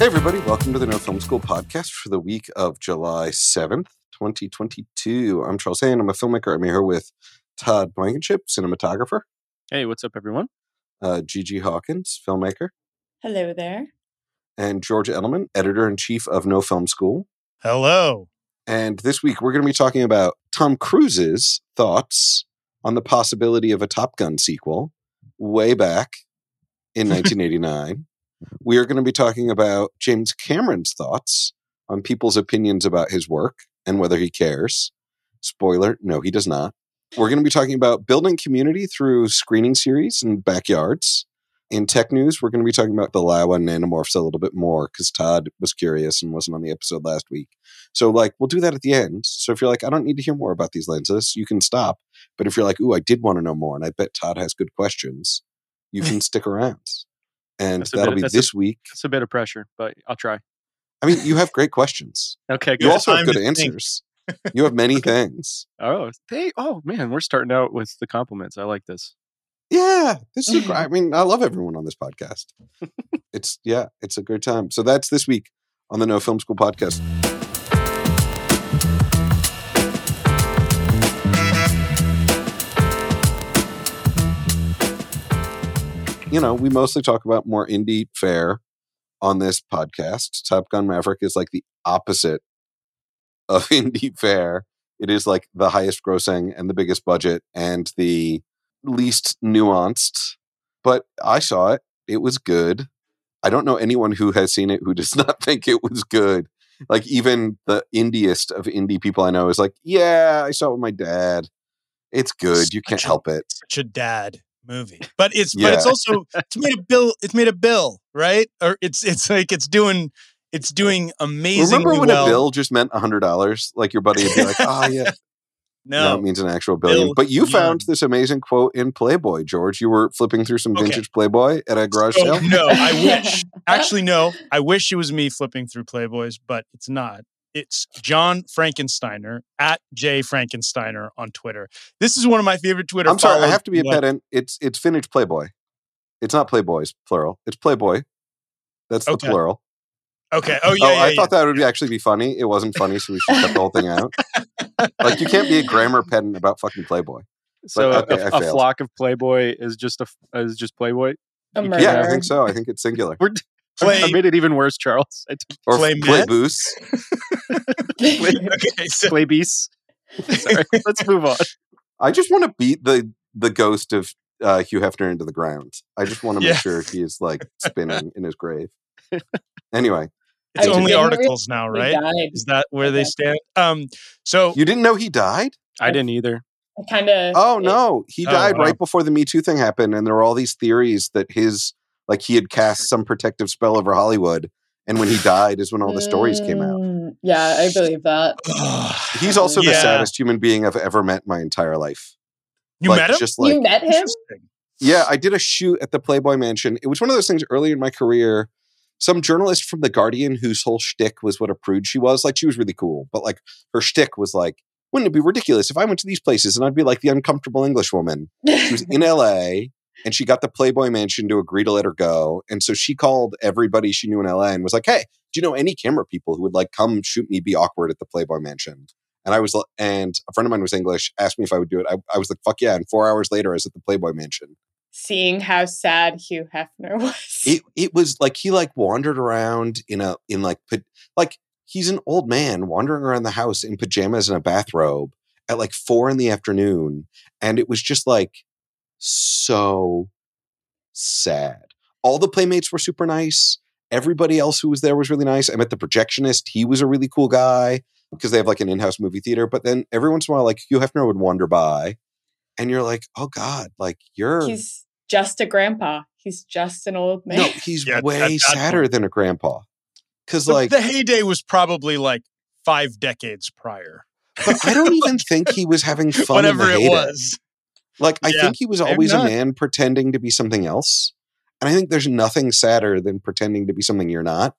Hey, everybody, welcome to the No Film School podcast for the week of July 7th, 2022. I'm Charles Haine. I'm a filmmaker. I'm here with Todd Blankenship, cinematographer, Hey, what's up, everyone? uh, Gigi Hawkins, filmmaker, Hello there. and George Edelman, editor in chief of No Film School. Hello. And this week, we're going to be talking about Tom Cruise's thoughts on the possibility of a Top Gun sequel way back in 1989. We are going to be talking about James Cameron's thoughts on people's opinions about his work and whether he cares. Spoiler, no, he does not. We're going to be talking about building community through screening series and backyards. In tech news, we're going to be talking about the Laowa nanomorphs a little bit more because Todd was curious and wasn't on the episode last week. So, like, we'll do that at the end. So, if you're like, I don't need to hear more about these lenses, you can stop. But if you're like, ooh, I did want to know more, and I bet Todd has good questions, you can stick around. And that'll bit- be that's a- this week. It's a bit of pressure, but I'll try. I mean, you have great questions. Okay, You also have good answers. You have many things. Oh, they. Oh man, we're starting out with the compliments. I like this. Yeah, this is. A, I mean, I love everyone on this podcast. it's yeah, it's a great time. So that's this week on the No Film School podcast. You know, we mostly talk about more indie fare on this podcast. Top Gun Maverick is like the opposite of indie fare. It is like the highest grossing and the biggest budget and the least nuanced, but I saw it. It was good. I don't know anyone who has seen it who does not think it was good. Like even the indiest of indie people I know is like, yeah, I saw it with my dad. It's good. You can't a- help it. Such a dad movie. But it's but it's also it's made a bill it's made a bill, right? Or it's it's like it's doing it's doing amazingly Remember when well. a bill just meant a hundred dollars? Like your buddy would be like, oh yeah. No, no. it means an actual billion. Bill but you found this amazing quote in Playboy, George. You were flipping through some Okay. vintage Playboy at a garage So, sale. no, I wish. Actually, no. I wish it was me flipping through Playboys, but it's not. It's John Frankensteiner at J Frankensteiner on Twitter. This is one of my favorite Twitter. I'm sorry, I have to be a pedant. It's it's Finnish Playboy. It's not Playboys plural. It's Playboy. That's the Okay. plural. Okay. Oh yeah. oh, yeah, I yeah. thought that would actually be funny. It wasn't funny, so we should cut the whole thing out. Like you can't be a grammar pedant about fucking Playboy. So okay, a, I a failed. flock of Playboy is just a is just Playboy. A You murder. can't- Yeah, I think so. I think it's singular. We're, Play- I made it even worse, Charles. I took Or Play play Met? boost. okay. So play beasts. Sorry, let's move on. I just want to beat the the ghost of uh, Hugh Hefner into the ground. I just want to make sure he is like spinning in his grave. Anyway, it's I only articles now, right? Is that where they stand? Um. So you didn't know he died? I didn't either. Kind of. Oh no, he Oh, died wow. right before the Me Too thing happened, and there were all these theories that his like he had cast some protective spell over Hollywood, and when he died is when all the stories came out. Mm, Yeah, I believe that. He's also the saddest human being I've ever met in my entire life. you Like, met him. Just like you met him? Yeah, I did a shoot at the Playboy Mansion. It was one of those things early in my career. Some journalist from The Guardian, whose whole shtick was what a prude she was. Like she was really cool, but like her shtick was like, wouldn't it be ridiculous if I went to these places and I'd be like the uncomfortable English woman? She was in LA and she got the Playboy Mansion to agree to let her go. And so she called everybody she knew in LA and was like, "Hey, do you know any camera people who would like come shoot me, be awkward at the Playboy Mansion?" And I was, and a friend of mine was English, asked me if I would do it. I, I was like, "Fuck yeah!" And four hours later, I was at the Playboy Mansion. Seeing how sad Hugh Hefner was. It it was like he like wandered around in a in like like he's an old man wandering around the house in pajamas and a bathrobe at like four in the afternoon, and it was just like so sad. All the playmates were super nice. Everybody else who was there was really nice. I met the projectionist. He was a really cool guy because they have like an in-house movie theater. But then every once in a while, like Hugh Hefner would wander by, and you're like, oh god, like you're He's just a grandpa. He's just an old man. no, he's Yeah, way that sadder than a grandpa. Because like, the heyday was probably like five decades prior. but I don't even think he was having fun. in the Whatever it heyday. was. Like I Yeah, think he was always a man pretending to be something else. And I think there's nothing sadder than pretending to be something you're not.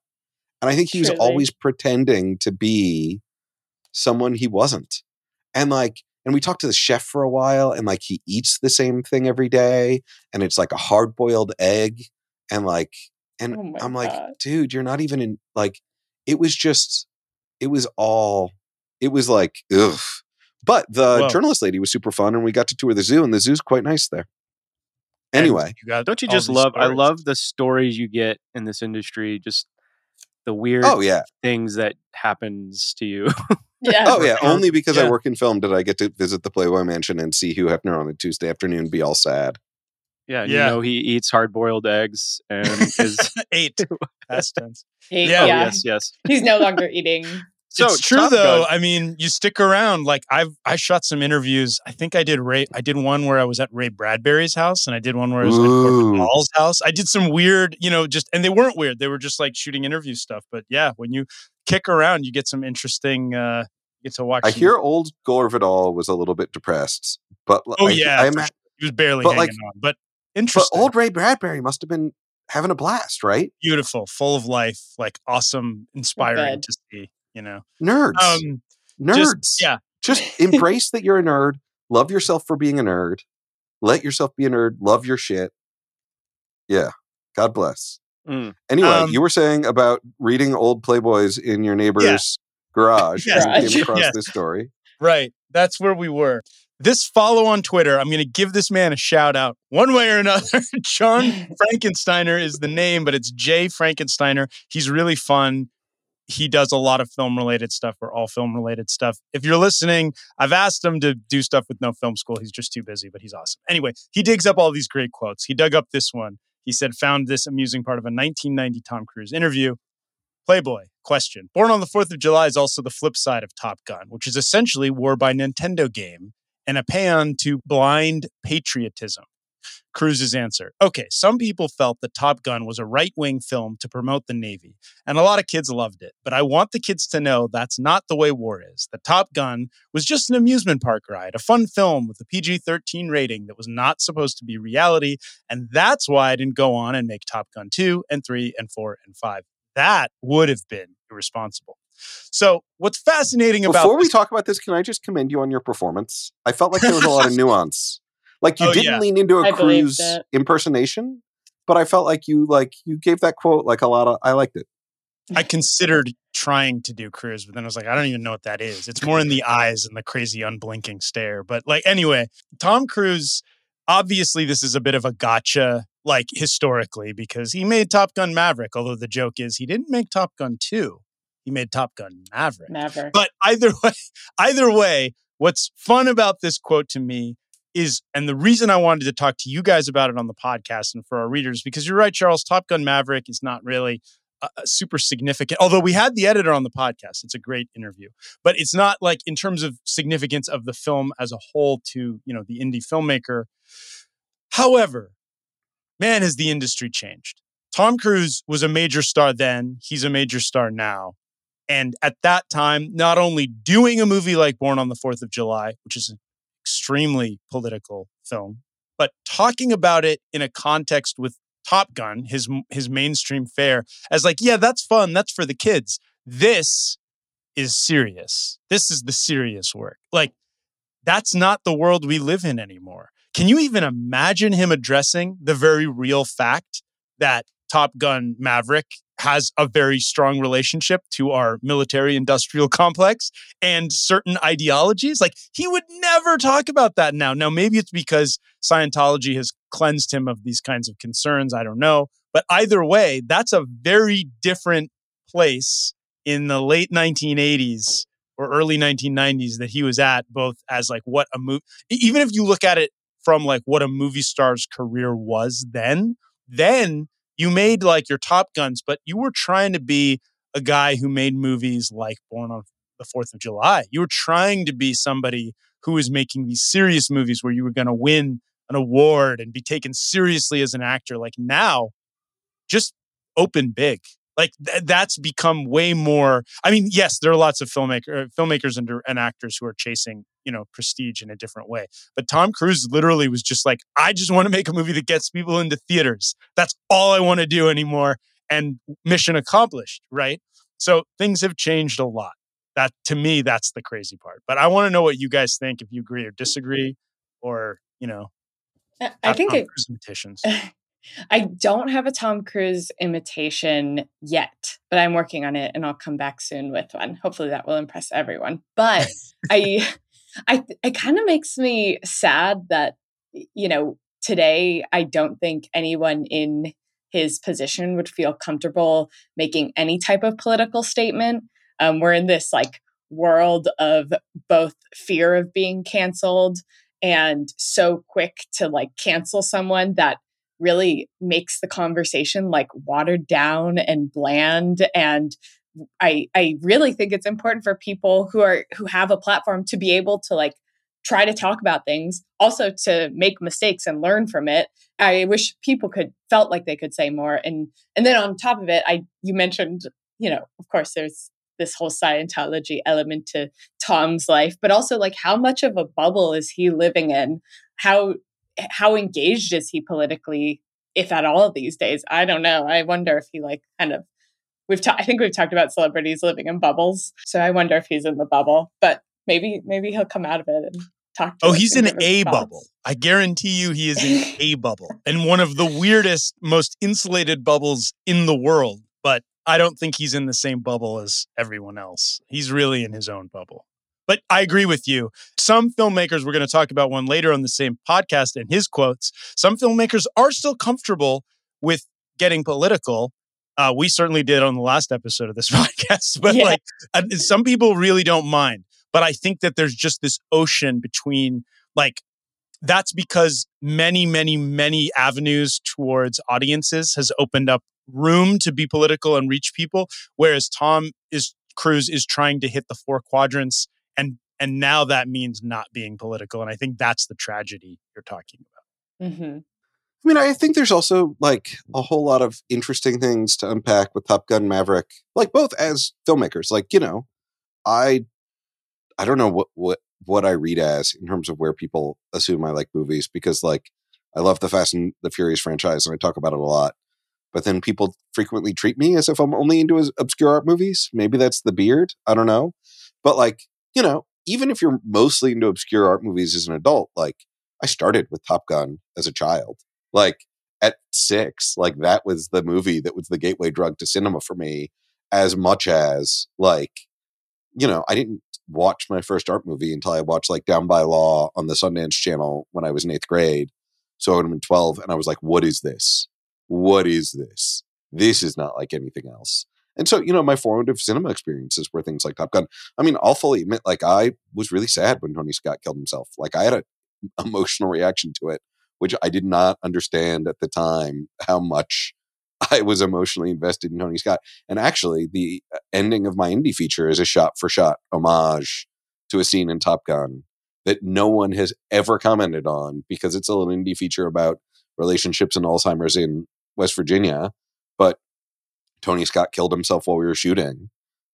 And I think he was Truly. always pretending to be someone he wasn't. And like, and we talked to the chef for a while, and like he eats the same thing every day, and it's like a hard boiled egg, and like, and Oh I'm like, God. dude, you're not even in. Like, it was just, it was all, it was like, ugh. But the Whoa. journalist lady was super fun, and we got to tour the zoo, and the zoo's quite nice there. Anyway, you got Don't you just these love? I love the stories you get in this industry. Just the weird oh yeah, things that happens to you. Yeah. oh yeah. Only because I work in film did I get to visit the Playboy Mansion and see Hugh Hefner on a Tuesday afternoon be all sad. yeah, Yeah. you know he eats hard boiled eggs and is. eight past tense. He- Yeah. Oh, yeah. yes, yes. He's no longer eating. So it's true though. Gun- I mean, you stick around. Like I've I shot some interviews. I think I did Ray. I did one where I was at Ray Bradbury's house, and I did one where I was at Ooh. Courtney Hall's house. I did some weird, you know, just and they weren't weird. They were just like shooting interview stuff. But yeah, when you kick around, you get some interesting. uh you Get to watch. I some- hear old Gore Vidal was a little bit depressed, but Oh I, yeah, I for ima- sure. he was barely but, hanging like- on, but interesting. but interesting. old Ray Bradbury must have been having a blast, right? beautiful, full of life, like awesome, inspiring to see. You know, Nerds, um, nerds. just- yeah, just embrace that you're a nerd. Love yourself for being a nerd. Let yourself be a nerd. Love your shit. Yeah. God bless. Mm. Anyway, Um, you were saying about reading old Playboys in your neighbor's garage. Yes. and you came across Yes. this story. right. That's where we were. This follow on Twitter, I'm going to give this man a shout out one way or another. John Frankensteiner is the name, but it's Jay Frankensteiner. He's really fun. He does a lot of film related stuff or all film related stuff. If you're listening, I've asked him to do stuff with no film school. He's just too busy, but he's awesome. Anyway, he digs up all these great quotes. He dug up this one. He said, found this amusing part of a 1990 Tom Cruise interview. Playboy, question. Born on the 4th of July is also the flip side of Top Gun, which is essentially war by Nintendo game and a pan to blind patriotism. Cruise's answer. Okay, some people felt that Top Gun was a right wing film to promote the Navy, and a lot of kids loved it. But I want the kids to know that's not the way war is. The Top Gun was just an amusement park ride, a fun film with a PG 13 rating that was not supposed to be reality. And that's why I didn't go on and make Top Gun 2 and 3 and 4 and 5. That would have been irresponsible. So, what's fascinating about Before we talk about this, can I just commend you on your performance? I felt like there was a lot of nuance. Like you Oh, didn't yeah. lean into a I believed Cruise impersonation, but I felt like you like you gave that quote like a lot of I liked it. I considered trying to do Cruise, but then I was like, I don't even know what that is. It's more in the eyes and the crazy unblinking stare. But like, anyway, Tom Cruise, obviously, this is a bit of a gotcha, like historically, because he made Top Gun Maverick. Although the joke is he didn't make Top Gun 2, he made Top Gun Maverick. Never. But either way, either way, what's fun about this quote to me is, and the reason I wanted to talk to you guys about it on the podcast and for our readers, because you're right, Charles, Top Gun Maverick is not really uh, super significant. Although we had the editor on the podcast, it's a great interview, but it's not like in terms of significance of the film as a whole to you know the indie filmmaker. However, man, has the industry changed. Tom Cruise was a major star then; he's a major star now. And at that time, not only doing a movie like Born on the Fourth of July, which is extremely political film, but talking about it in a context with Top Gun, his his mainstream fare, as like, yeah, that's fun, that's for the kids. This is serious. This is the serious work. Like, that's not the world we live in anymore. Can you even imagine him addressing the very real fact that Top Gun Maverick has a very strong relationship to our military industrial complex and certain ideologies? Like, he would never talk about that now. Now, maybe it's because Scientology has cleansed him of these kinds of concerns. I don't know. But either way, that's a very different place in the late 1980s or early 1990s that he was at, both as like what a movie, even if you look at it from like what a movie star's career was then, then you made like your Top Guns, but you were trying to be a guy who made movies like Born on the Fourth of July. You were trying to be somebody who was making these serious movies where you were going to win an award and be taken seriously as an actor. Like now, just open big. Like th- that's become way more. I mean, yes, there are lots of filmmaker, uh, filmmakers and, and actors who are chasing, you know, prestige in a different way. But Tom Cruise literally was just like, I just want to make a movie that gets people into theaters. That's all I want to do anymore. And mission accomplished, right? So things have changed a lot. That to me, that's the crazy part. But I want to know what you guys think, if you agree or disagree, or you know, I- think Tom it, petitions. I don't have a Tom Cruise imitation yet, but I'm working on it and I'll come back soon with one. Hopefully that will impress everyone. But I I it kind of makes me sad that you know, today I don't think anyone in his position would feel comfortable making any type of political statement. Um, we're in this like world of both fear of being canceled and so quick to like cancel someone that really makes the conversation like watered down and bland and I I really think it's important for people who are who have a platform to be able to like try to talk about things also to make mistakes and learn from it. I wish people could felt like they could say more and and then on top of it i you mentioned you know of course there's this whole scientology element to tom's life but also like how much of a bubble is he living in? How how engaged is he politically if at all these days? I don't know. I wonder if he like kind of we've ta- i think we've talked about celebrities living in bubbles so i wonder if he's in the bubble but maybe maybe he'll come out of it and talk to Oh, he's in a thoughts. bubble. I guarantee you he is in a bubble. And one of the weirdest, most insulated bubbles in the world. But I don't think he's in the same bubble as everyone else. He's really in his own bubble. But I agree with you. Some filmmakers, we're going to talk about one later on the same podcast and his quotes. Some filmmakers are still comfortable with getting political. Uh, we certainly did on the last episode of this podcast, but Yeah. like uh, some people really don't mind. But I think that there's just this ocean between like that's because many, many, many avenues towards audiences has opened up room to be political and reach people. Whereas Tom is Cruise is trying to hit the four quadrants and and now that means not being political. And I think that's the tragedy you're talking about. Mhm. I mean, I think there's also like a whole lot of interesting things to unpack with Top Gun Maverick, like both as filmmakers. Like, you know, I I don't know what what what I read as in terms of where people assume I like movies because like I love the Fast and the Furious franchise and I talk about it a lot. But then people frequently treat me as if I'm only into obscure art movies. Maybe that's the beard. I don't know. But like, you know, even if you're mostly into obscure art movies as an adult, like I started with Top Gun as a child. Like at six, like that was the movie that was the gateway drug to cinema for me, as much as like, you know, I didn't watch my first art movie until I watched like Down by Law on the Sundance Channel when I was in eighth grade. So I would have been 12, and I was like, what is this? What is this? This is not like anything else. And so, you know, my formative cinema experiences were things like Top Gun. I mean, I'll fully admit, like, I was really sad when Tony Scott killed himself. Like, I had an emotional reaction to it, which I did not understand at the time how much I was emotionally invested in Tony Scott. And actually, the uh, ending of my indie feature is a shot for shot homage to a scene in Top Gun that no one has ever commented on because it's a little indie feature about relationships and Alzheimer's in West Virginia. But Tony Scott killed himself while we were shooting.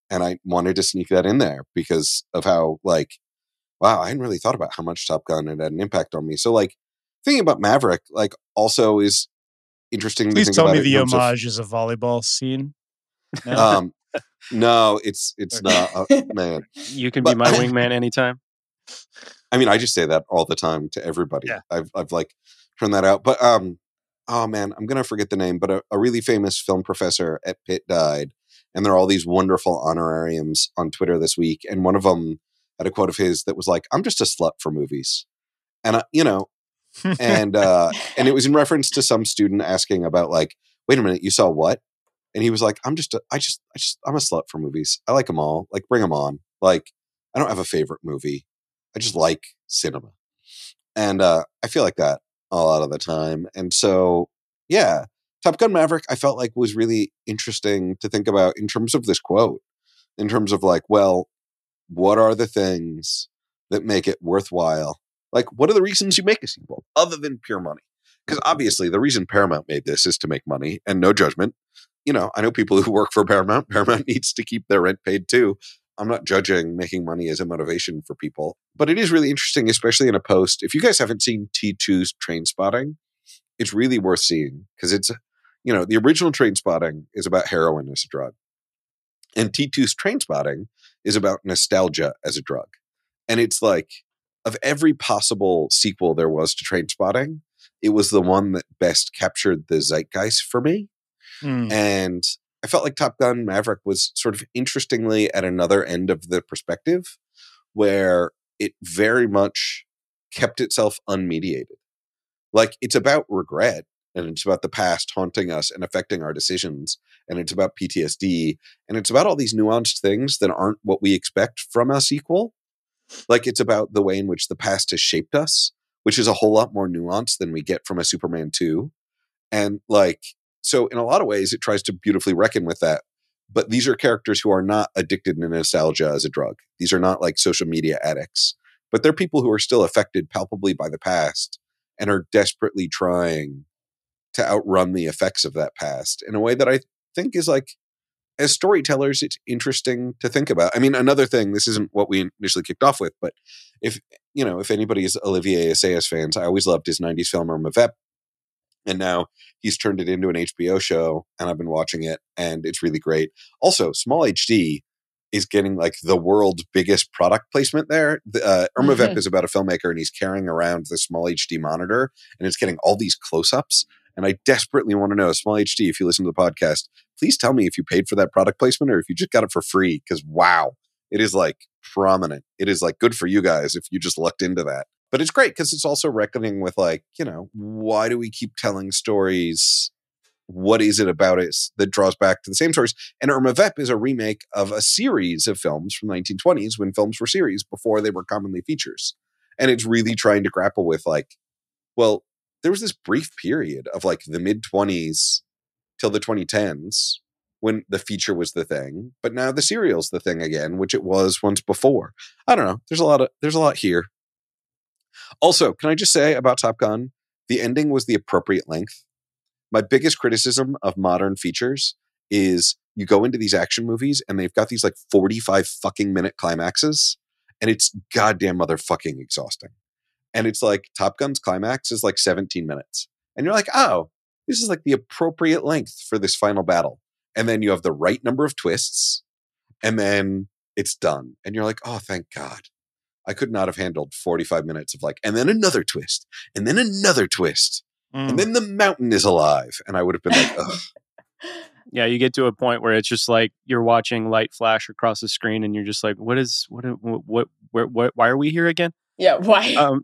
And I wanted to sneak that in there because of how, like, wow, I hadn't really thought about how much Top Gun had had an impact on me. So, like, thinking about Maverick, like, also is interesting to Please think tell about me it the terms of- homage is a volleyball scene. No? um, no, it's it's not. Uh, man, You can But- be my wingman anytime. I mean, I just say that all the time to everybody. Yeah. I've I've like turned that out. But um, oh man, I'm gonna forget the name. But a, a really famous film professor at Pitt died, and there are all these wonderful honorariums on Twitter this week. And one of them had a quote of his that was like, "I'm just a slut for movies," and I, you know, and uh, and it was in reference to some student asking about like, wait a minute, you saw what? And he was like, I'm just, a, I just, I just, I'm a slut for movies. I like them all. Like, bring them on. Like, I don't have a favorite movie. I just like cinema, and uh, I feel like that a lot of the time. And so, yeah, Top Gun Maverick, I felt like was really interesting to think about in terms of this quote, in terms of like, well, what are the things that make it worthwhile? Like, what are the reasons you make a sequel other than pure money? Because mm-hmm. obviously, the reason Paramount made this is to make money, and no judgment. You know, I know people who work for Paramount. Paramount needs to keep their rent paid too. I'm not judging making money as a motivation for people, but it is really interesting, especially in a post. If you guys haven't seen T2's Trainspotting, it's really worth seeing because it's, you know, the original Trainspotting is about heroin as a drug, and T2's Trainspotting is about nostalgia as a drug. And it's like, of every possible sequel there was to Trainspotting, it was the one that best captured the zeitgeist for me. Mm. And I felt like Top Gun Maverick was sort of interestingly at another end of the perspective where it very much kept itself unmediated. Like it's about regret and it's about the past haunting us and affecting our decisions and it's about PTSD and it's about all these nuanced things that aren't what we expect from a sequel. Like it's about the way in which the past has shaped us, which is a whole lot more nuanced than we get from a Superman 2. And like so in a lot of ways it tries to beautifully reckon with that. But these are characters who are not addicted to nostalgia as a drug. These are not like social media addicts, but they're people who are still affected palpably by the past and are desperately trying to outrun the effects of that past in a way that I think is like as storytellers it's interesting to think about. I mean another thing this isn't what we initially kicked off with but if you know if anybody is Olivier Assayas fans I always loved his 90s film Irma Vep and now he's turned it into an HBO show and I've been watching it and it's really great. Also SmallHD is getting like the world's biggest product placement there. The, Uh, Irma Vep Mhm. is about a filmmaker and he's carrying around the SmallHD monitor and it's getting all these close ups. And I desperately want to know, SmallHD, if you listen to the podcast, please tell me if you paid for that product placement or if you just got it for free. Because wow, it is like prominent. It is like good for you guys if you just lucked into that. But it's great because it's also reckoning with like, you know, why do we keep telling stories? What is it about it that draws back to the same stories? And Irma Vep is a remake of a series of films from the 1920s when films were series before they were commonly features. And it's really trying to grapple with like, well, there was this brief period of like the mid 20s till the 2010s when the feature was the thing, but now the serial's the thing again, which it was once before. I don't know. There's a lot of there's a lot here. Also, can I just say about Top Gun, the ending was the appropriate length. My biggest criticism of modern features is you go into these action movies and they've got these like 45 fucking minute climaxes and it's goddamn motherfucking exhausting. And it's like Top Gun's climax is like 17 minutes. And you're like, oh, this is like the appropriate length for this final battle. And then you have the right number of twists and then it's done. And you're like, oh, thank God. I could not have handled 45 minutes of like, and then another twist, and then another twist, Mm. and then the mountain is alive. And I would have been like, ugh. Yeah, you get to a point where it's just like you're watching light flash across the screen, and you're just like, "What is what? What? What? Where, what why are we here again?" yeah, why? Um,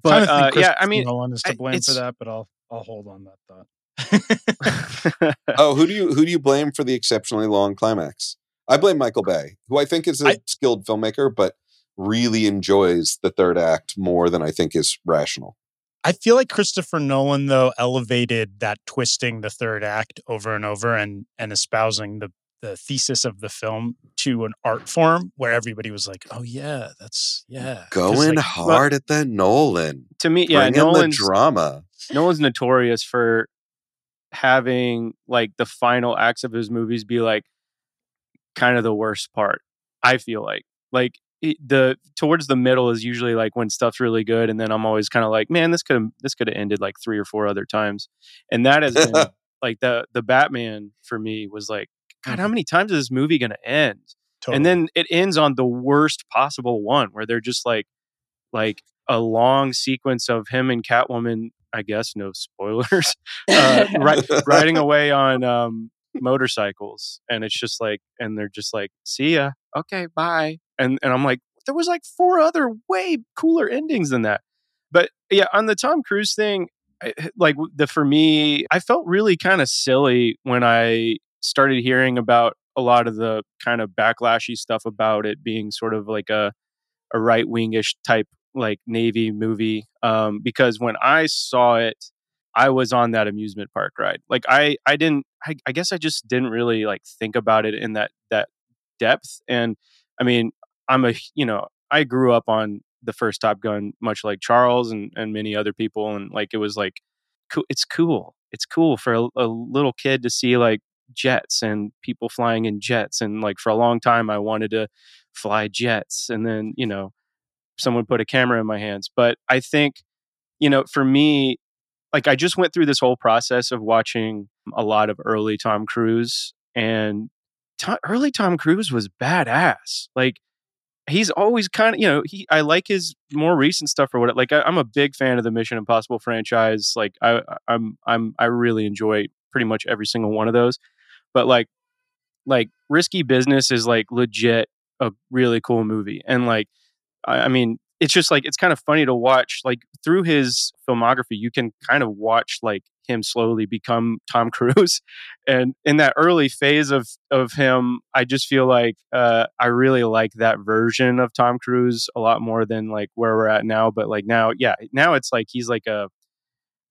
but uh, yeah, I mean, no one is to I- blame for that, but I'll I'll hold on that thought. oh, who do you who do you blame for the exceptionally long climax? I blame Michael Bay, who I think is a I- skilled filmmaker, but really enjoys the third act more than I think is rational. I feel like Christopher Nolan though elevated that twisting the third act over and over and and espousing the the thesis of the film to an art form where everybody was like, "Oh yeah, that's yeah." Going like, hard at the Nolan. to me, yeah, Bring in the Nolan's drama. Nolan's notorious for having like the final acts of his movies be like kind of the worst part. I feel like like it, the towards the middle is usually like when stuff's really good, and then I'm always kind of like, man, this could have this could have ended like three or four other times, and that has been like the the Batman for me was like, God, how many times is this movie gonna end? totally. and then it ends on the worst possible one where they're just like like a long sequence of him and catwoman i guess no spoilers uh, ri- riding away on um, motorcycles. And it's just like and they're just like see ya. Okay bye. And and i'm like there was like four other way cooler endings than that. But yeah on the tom cruise thing I, like the for me i felt really kind of silly when i started hearing about a lot of the kind of backlashy stuff about it being sort of like a a right wingish type like navy movie um because when i saw it i was on that amusement park ride. Like i i didn't I, I guess i just didn't really like think about it in that that depth. And i mean i'm a you know i grew up on the first top gun much like charles and and many other people and like it was like it's cool. It's cool for a, a little kid to see like jets and people flying in jets and like for a long time i wanted to fly jets and then you know someone put a camera in my hands but i think you know for me like i just went through this whole process of watching a lot of early tom cruise and to- early tom cruise was badass like he's always kind of you know he I like his more recent stuff or what like I, am a big fan of the Mission Impossible franchise. Like I I'm I'm I really enjoy pretty much every single one of those. But like like Risky Business is like legit a really cool movie and like I, I mean it's just like it's kind of funny to watch like through his filmography you can kind of watch like him slowly become Tom Cruise and in that early phase of of him I just feel like uh I really like that version of Tom Cruise a lot more than like where we're at now but like now yeah now it's like he's like a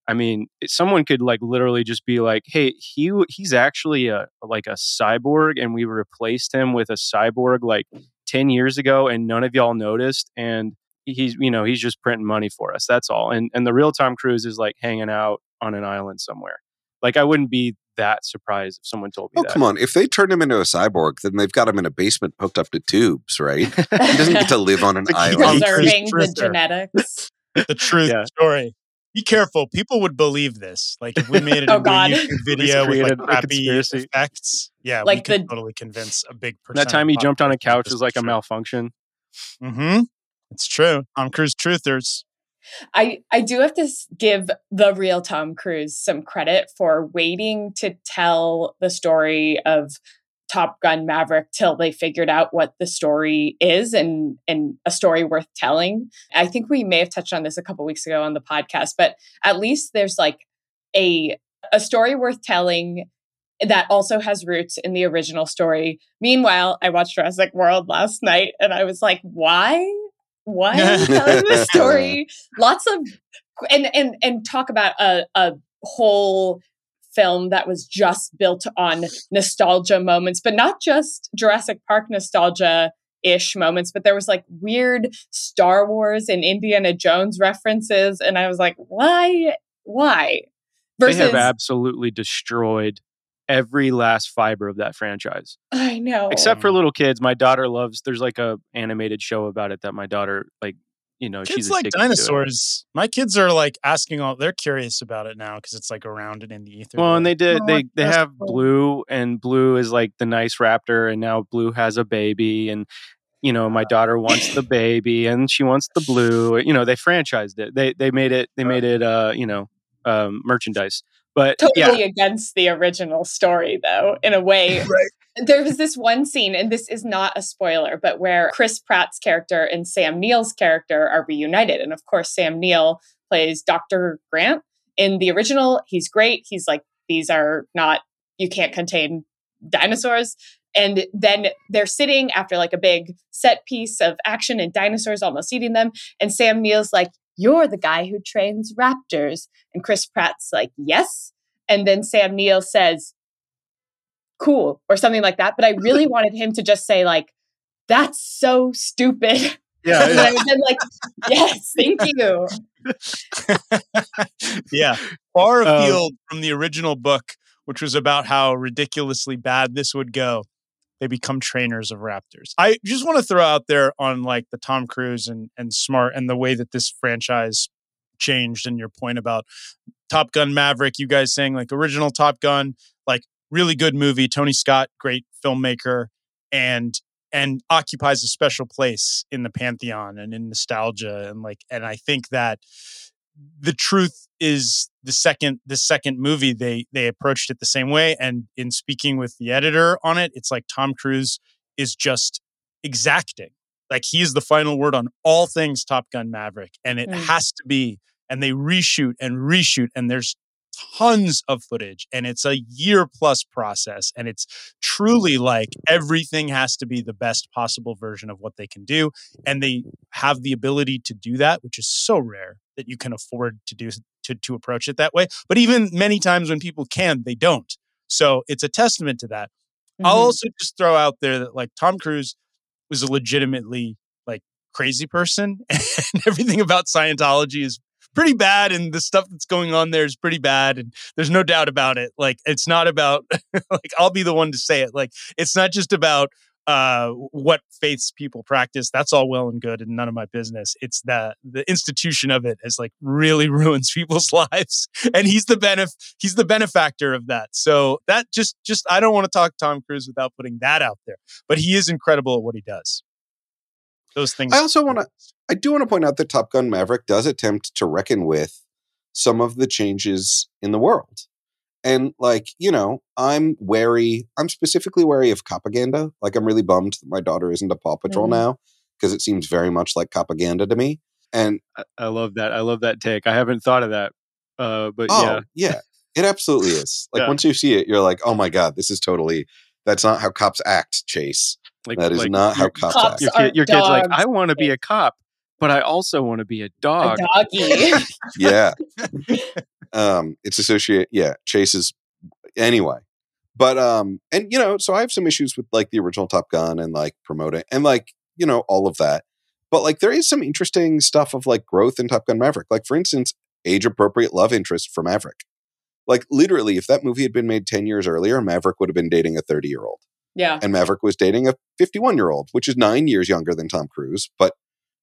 I mean, someone could like literally just be like, "Hey, he he's actually a like a cyborg, and we replaced him with a cyborg like ten years ago, and none of y'all noticed." And he's you know he's just printing money for us that's all and and the real tom cruise is like hanging out on an island somewhere like i wouldn't be that surprised if someone told me oh that. come on if they turned him into a cyborg then they've got him in a basement hooked up to tubes right he doesn't get to live on an island preserving the genetics the truth yeah. story be careful. People would believe this. Like if we made it oh, a YouTube video with like crappy effects, yeah, like we could the, totally convince a big person. That time he jumped on a couch was like a malfunction. Mm-hmm. It's true. Tom Cruise truthers. I I do have to give the real Tom Cruise some credit for waiting to tell the story of Top Gun Maverick till they figured out what the story is and and a story worth telling. I think we may have touched on this a couple weeks ago on the podcast, but at least there's like a a story worth telling that also has roots in the original story. Meanwhile, I watched Jurassic World last night and I was like, why why are you telling this story? Lots of and and and talk about a, a whole film that was just built on nostalgia moments, but not just Jurassic Park nostalgia ish moments, but there was like weird Star Wars and Indiana Jones references. And I was like, why? Why? Versus, they have absolutely destroyed every last fiber of that franchise. I know. Except for little kids. My daughter loves there's like a animated show about it that my daughter like you know, kids like dinosaurs. My kids are like asking all they're curious about it now because it's like around and in the ether. Well, and they did oh, they they have cool. Blue and Blue is like the nice raptor and now Blue has a baby and you know, my daughter wants the baby and she wants the blue. You know, they franchised it. They they made it they made it uh, you know, um, merchandise. But totally yeah. against the original story, though, in a way. right. There was this one scene, and this is not a spoiler, but where Chris Pratt's character and Sam Neill's character are reunited. And of course, Sam Neill plays Dr. Grant. In the original, he's great. He's like, these are not, you can't contain dinosaurs. And then they're sitting after like a big set piece of action and dinosaurs almost eating them. And Sam Neill's like, you're the guy who trains raptors. And Chris Pratt's like, Yes. And then Sam Neill says, Cool, or something like that. But I really wanted him to just say, like, that's so stupid. Yeah. yeah. and then like, yes, thank you. yeah. Far um, afield um, from the original book, which was about how ridiculously bad this would go they become trainers of raptors. I just want to throw out there on like the Tom Cruise and and smart and the way that this franchise changed and your point about Top Gun Maverick, you guys saying like original Top Gun, like really good movie, Tony Scott, great filmmaker and and occupies a special place in the pantheon and in nostalgia and like and I think that the truth is the second the second movie they they approached it the same way and in speaking with the editor on it it's like tom cruise is just exacting like he's the final word on all things top gun maverick and it mm. has to be and they reshoot and reshoot and there's tons of footage and it's a year plus process and it's truly like everything has to be the best possible version of what they can do and they have the ability to do that which is so rare that you can afford to do to, to approach it that way but even many times when people can they don't so it's a testament to that mm-hmm. i'll also just throw out there that like tom cruise was a legitimately like crazy person and everything about scientology is pretty bad and the stuff that's going on there is pretty bad and there's no doubt about it like it's not about like i'll be the one to say it like it's not just about uh what faiths people practice that's all well and good and none of my business it's the the institution of it is like really ruins people's lives and he's the benef he's the benefactor of that so that just just i don't want to talk tom cruise without putting that out there but he is incredible at what he does those things. I also want to. I do want to point out that Top Gun Maverick does attempt to reckon with some of the changes in the world. And like, you know, I'm wary. I'm specifically wary of propaganda. Like, I'm really bummed that my daughter isn't a Paw Patrol Mhm. now because it seems very much like propaganda to me. And I, I love that. I love that take. I haven't thought of that. Uh, but oh, yeah, yeah, it absolutely is. Like Yeah. once you see it, you're like, oh my god, this is totally. That's not how cops act, Chase. Like That is like not how your, cops, Cops act. your, are kid, your kid's like. I want to be a cop, but I also want to be a A dog. doggy. yeah um it's associate yeah chase is anyway but um and you know so i have some issues with like the original top gun and like promoting and like you know all of that but like there is some interesting stuff of like growth in top gun maverick like for instance age appropriate love interest for maverick like literally if that movie had been made 10 years earlier maverick would have been dating a 30 year old yeah. and Maverick was dating a 51 year old, which is nine years younger than Tom Cruise, but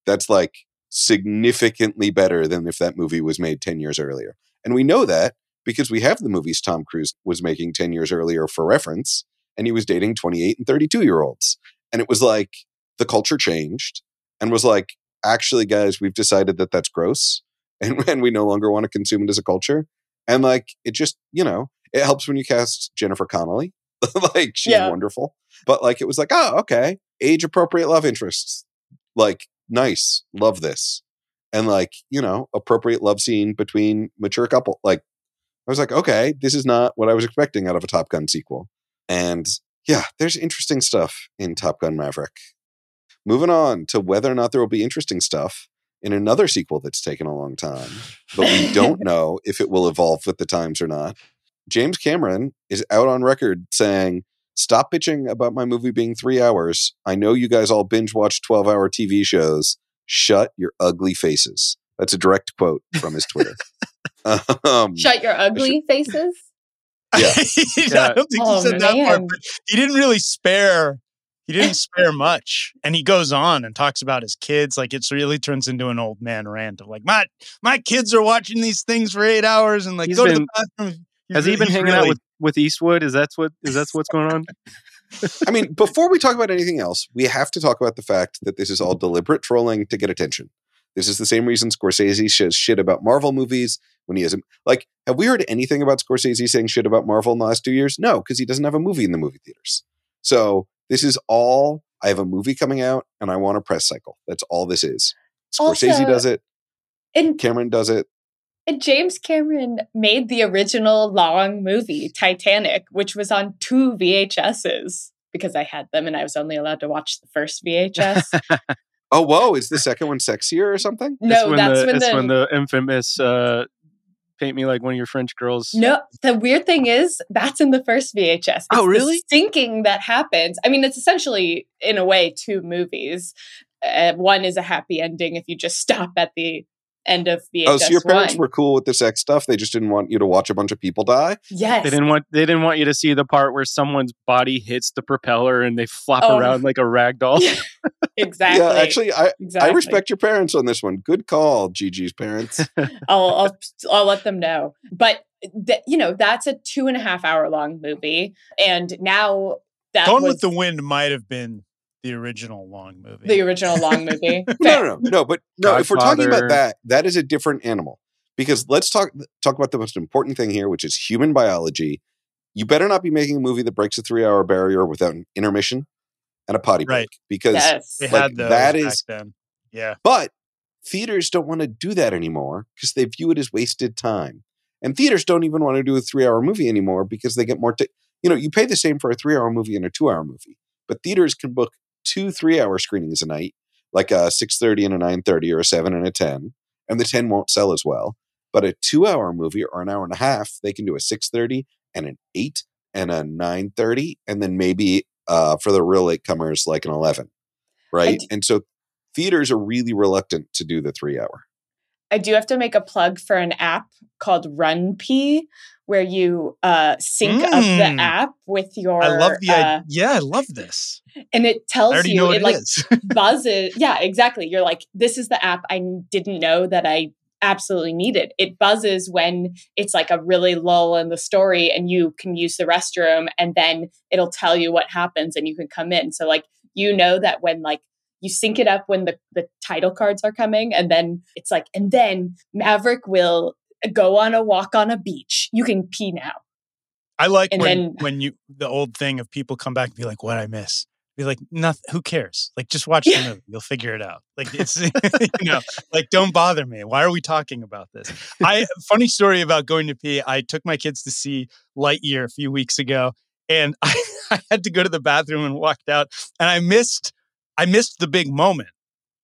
that's like significantly better than if that movie was made 10 years earlier. And we know that because we have the movies Tom Cruise was making 10 years earlier for reference, and he was dating 28 and 32 year olds. And it was like the culture changed and was like, actually, guys, we've decided that that's gross and, and we no longer want to consume it as a culture. And like, it just, you know, it helps when you cast Jennifer Connelly. like, she's Yeah. wonderful. But like, it was like, oh, okay, age appropriate love interests. Like, nice, love this. And like, you know, appropriate love scene between mature couple. Like, I was like, okay, this is not what I was expecting out of a Top Gun sequel. And yeah, there's interesting stuff in Top Gun Maverick. Moving on to whether or not there will be interesting stuff in another sequel that's taken a long time, but we don't know if it will evolve with the times or not. James Cameron is out on record saying, Stop bitching about my movie being three hours. I know you guys all binge watch 12 hour TV shows. Shut your ugly faces. That's a direct quote from his Twitter. um, Shut your ugly faces. Yeah. I don't think he Oh, said that part, but he didn't really spare. He didn't spare much, and he goes on and talks about his kids. Like it's really turns into an old man rant of like my my kids are watching these things for eight hours and like He's go to the bathroom. He's Has he been he's hanging out with with Eastwood? Is that what is that what's going on? I mean, before we talk about anything else, we have to talk about the fact that this is all deliberate trolling to get attention. This is the same reason Scorsese says shit about Marvel movies when he isn't. Like, have we heard anything about Scorsese saying shit about Marvel in the last two years? No, because he doesn't have a movie in the movie theaters. So this is all. I have a movie coming out, and I want a press cycle. That's all this is. Scorsese Also- does it. And, Cameron does it. And James Cameron made the original long movie, Titanic, which was on two VHSs because I had them and I was only allowed to watch the first VHS. Oh, whoa! Is the second one sexier or something? no, when that's the, when it's the, when the infamous uh, "Paint Me Like One of Your French Girls." No, the weird thing is that's in the first VHS. It's Oh, the really? syncing that happens. I mean, it's essentially, in a way, two movies. Uh, one is a happy ending if you just stop at the end of VHS oh, so your parents one. were cool with the sex stuff. They just didn't want you to watch a bunch of people die. yes, They didn't want they didn't want you to see the part where someone's body hits the propeller and they flop Oh. around like a rag doll. Yeah, exactly. Yeah, actually, I exactly. I respect your parents on this one. Good call, Gigi's parents. I'll, I'll I'll let them know. But th- you know, that's a two and a half hour long movie, and now that Gone was with the Wind might have been the original long movie. the original long movie. no, no, no, no. But no, if we're talking about that, that is a different animal. Because let's talk talk about the most important thing here, which is human biology. You better not be making a movie that breaks a three hour barrier without an intermission and a potty break. Right. Because, Yes. They like, had those that back is- then. Yeah. but theaters don't want to do that anymore because they view it as wasted time. And theaters don't even want to do a three hour movie anymore because they get more. T- you know, you pay the same for a three hour movie and a two hour movie, but theaters can book two three hour screenings a night, like a six thirty and a nine thirty or a seven and a ten, and the ten won't sell as well. But a two hour movie or an hour and a half, they can do a six thirty and an eight and a nine thirty, and then maybe uh, for the real latecomers like an eleven, right? d- and so theaters are really reluctant to do the three hour. I do have to make a plug for an app called RunPee, where you uh, sync up the Mm. app with your. I love the uh. Yeah, I love this. and it tells you it it like buzzes. Yeah, exactly. You're like, this is the app I didn't know that I absolutely needed. It buzzes when it's like a really lull in the story and you can use the restroom and then it'll tell you what happens and you can come in. So like you know that when like you sync it up when the, the title cards are coming, and then it's like, and then Maverick will go on a walk on a beach. You can pee now. I like And when then- when you the old thing of people come back and be like, "What I miss." Be like, nothing. Who cares? Like, just watch the movie. You'll figure it out. Like, it's you know, like, don't bother me. Why are we talking about this? I funny story about going to pee. I took my kids to see Lightyear a few weeks ago, and I, I had to go to the bathroom and walked out, and I missed I missed the big moment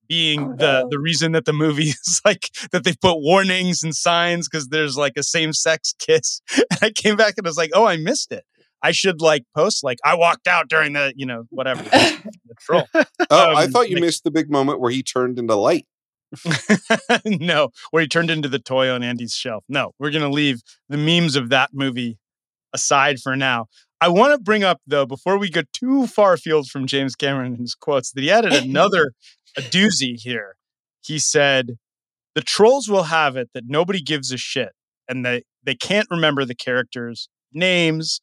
being Oh, the no. the reason that the movie is like that they put warnings and signs because there's like a same sex kiss. And I came back and I was like, oh, I missed it. I should like post like I walked out during the you know whatever the troll. Oh, I Um, thought you like- missed the big moment where he turned into light. no, where he turned into the toy on Andy's shelf. No, we're gonna leave the memes of that movie aside for now. I want to bring up though before we go too far afield from James Cameron and his quotes that he added another a doozy here. He said, "The trolls will have it that nobody gives a shit, and they they can't remember the characters' names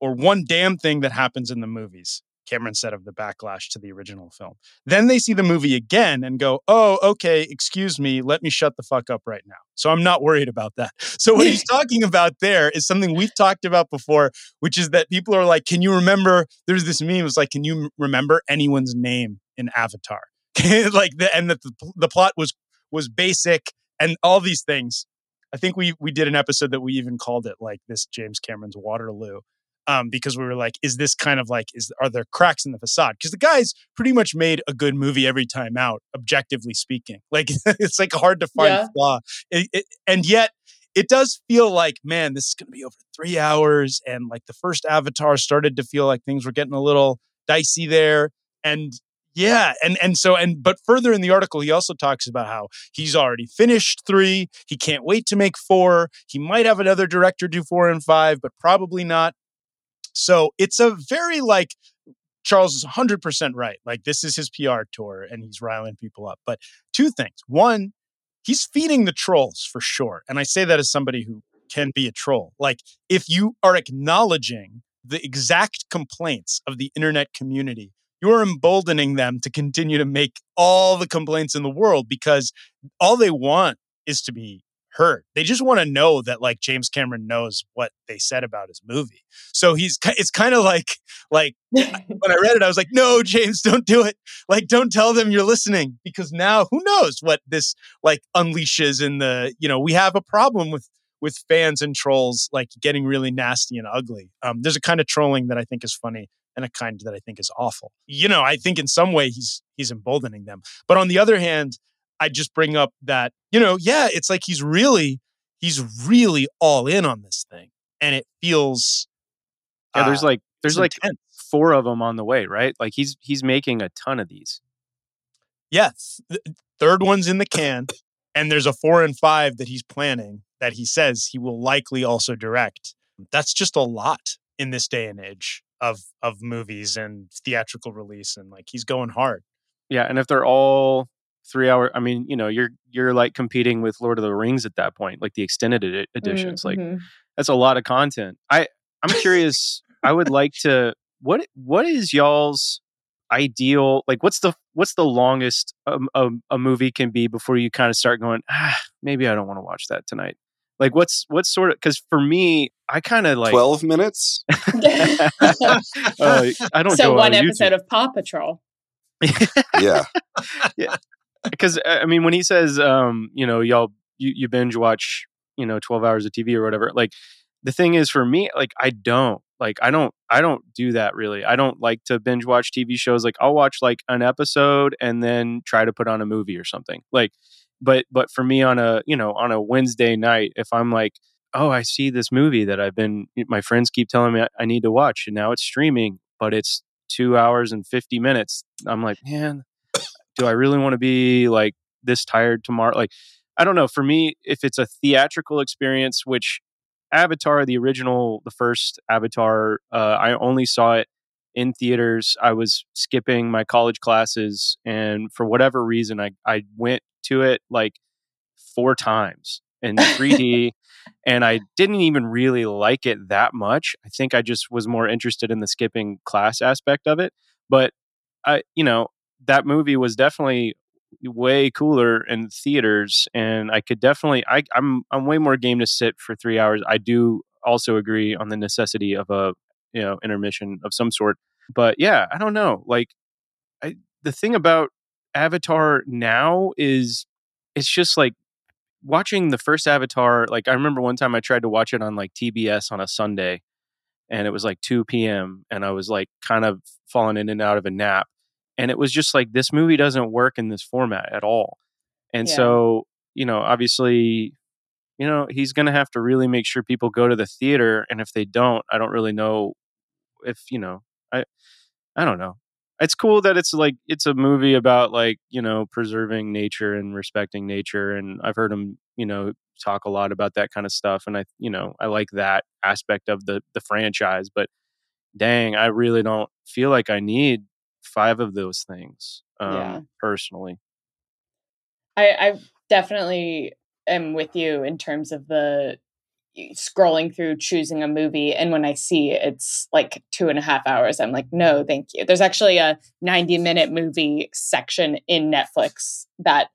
or one damn thing that happens in the movies." Cameron said of the backlash to the original film. Then they see the movie again and go, "Oh, okay, excuse me, let me shut the fuck up right now." So I'm not worried about that. So what he's talking about there is something we've talked about before, which is that people are like, "Can you remember?" There's this meme. It's like, "Can you remember anyone's name in Avatar?" like the and that the, the plot was was basic and all these things. I think we we did an episode that we even called it like this James Cameron's Waterloo. Um, because we were like, is this kind of like, is are there cracks in the facade? Because the guy's pretty much made a good movie every time out, objectively speaking. Like it's like hard to find Yeah. flaw, It- it- and yet it does feel like, man, this is going to be over three hours. And like the first Avatar started to feel like things were getting a little dicey there, and yeah, and and so and but further in the article, he also talks about how he's already finished three. He can't wait to make four. He might have another director do four and five, but probably not. So it's a very like Charles is 100% right. Like this is his PR tour and he's riling people up. But two things. One, he's feeding the trolls for sure. And I say that as somebody who can be a troll. Like if you are acknowledging the exact complaints of the internet community, you're emboldening them to continue to make all the complaints in the world because all they want is to be heard. They just want to know that like James Cameron knows what they said about his movie. So he's it's kind of like like when I read it I was like no James don't do it. Like don't tell them you're listening because now who knows what this like unleashes in the you know we have a problem with with fans and trolls like getting really nasty and ugly. Um there's a kind of trolling that I think is funny and a kind that I think is awful. You know, I think in some way he's he's emboldening them. But on the other hand, I just bring up that, you know, yeah, it's like he's really he's really all in on this thing and it feels Yeah, there's uh, like there's like intense. four of them on the way, right? Like he's he's making a ton of these. Yes. th- Third one's in the can. And there's a four and five that he's planning that he says he will likely also direct. That's just a lot in this day and age of of movies and theatrical release. And like he's going hard. Yeah, and if they're all three hour, I mean, you know, you're you're like competing with Lord of the Rings at that point, like the extended edi- editions. Like Mhm. that's a lot of content. I I'm curious. I would like to. What what is y'all's ideal? Like, what's the what's the longest um, a, a movie can be before you kind of start going? Ah, maybe I don't want to watch that tonight. Like, what's what's sort of because for me, I kind of like. 12 minutes? uh, I don't. so one on episode of Paw Patrol. Yeah. because I mean, when he says, um, you know, y'all you, you binge watch, you know, twelve hours of TV or whatever, like the thing is for me, like I don't, like I don't, I don't do that really. I don't like to binge watch TV shows. Like I'll watch like an episode and then try to put on a movie or something. Like, but but for me on a you know on a Wednesday night, if I'm like, oh, I see this movie that I've been, my friends keep telling me I, need to watch, and now it's streaming, but it's two hours and fifty minutes. I'm like, man do I really want to be like this tired tomorrow? Like, I don't know. For me, if it's a theatrical experience, which Avatar, the original, the first Avatar, uh, I only saw it in theaters. I was skipping my college classes, and for whatever reason, I I went to it like four times in 3D, and I didn't even really like it that much. I think I just was more interested in the skipping class aspect of it. But I, you know, that movie was definitely way cooler in theaters and I could definitely I I'm I'm way more game to sit for 3 hours. I do also agree on the necessity of a you know intermission of some sort. But yeah, I don't know. Like I the thing about Avatar now is it's just like watching the first Avatar. Like I remember one time I tried to watch it on like TBS on a Sunday, and it was like 2 p.m. and I was like kind of falling in and out of a nap, and it was just like this movie doesn't work in this format at all. And Yeah. so you know, obviously, you know he's going to have to really make sure people go to the theater, and if they don't, I don't really know if you know I I don't know it's cool that it's like it's a movie about like you know preserving nature and respecting nature and i've heard him you know talk a lot about that kind of stuff and i you know i like that aspect of the the franchise but dang i really don't feel like i need five of those things um Yeah. personally I, I definitely am with you in terms of the scrolling through choosing a movie and when i see it's like two and a half hours i'm like no thank you. There's actually a 90 minute movie section in netflix that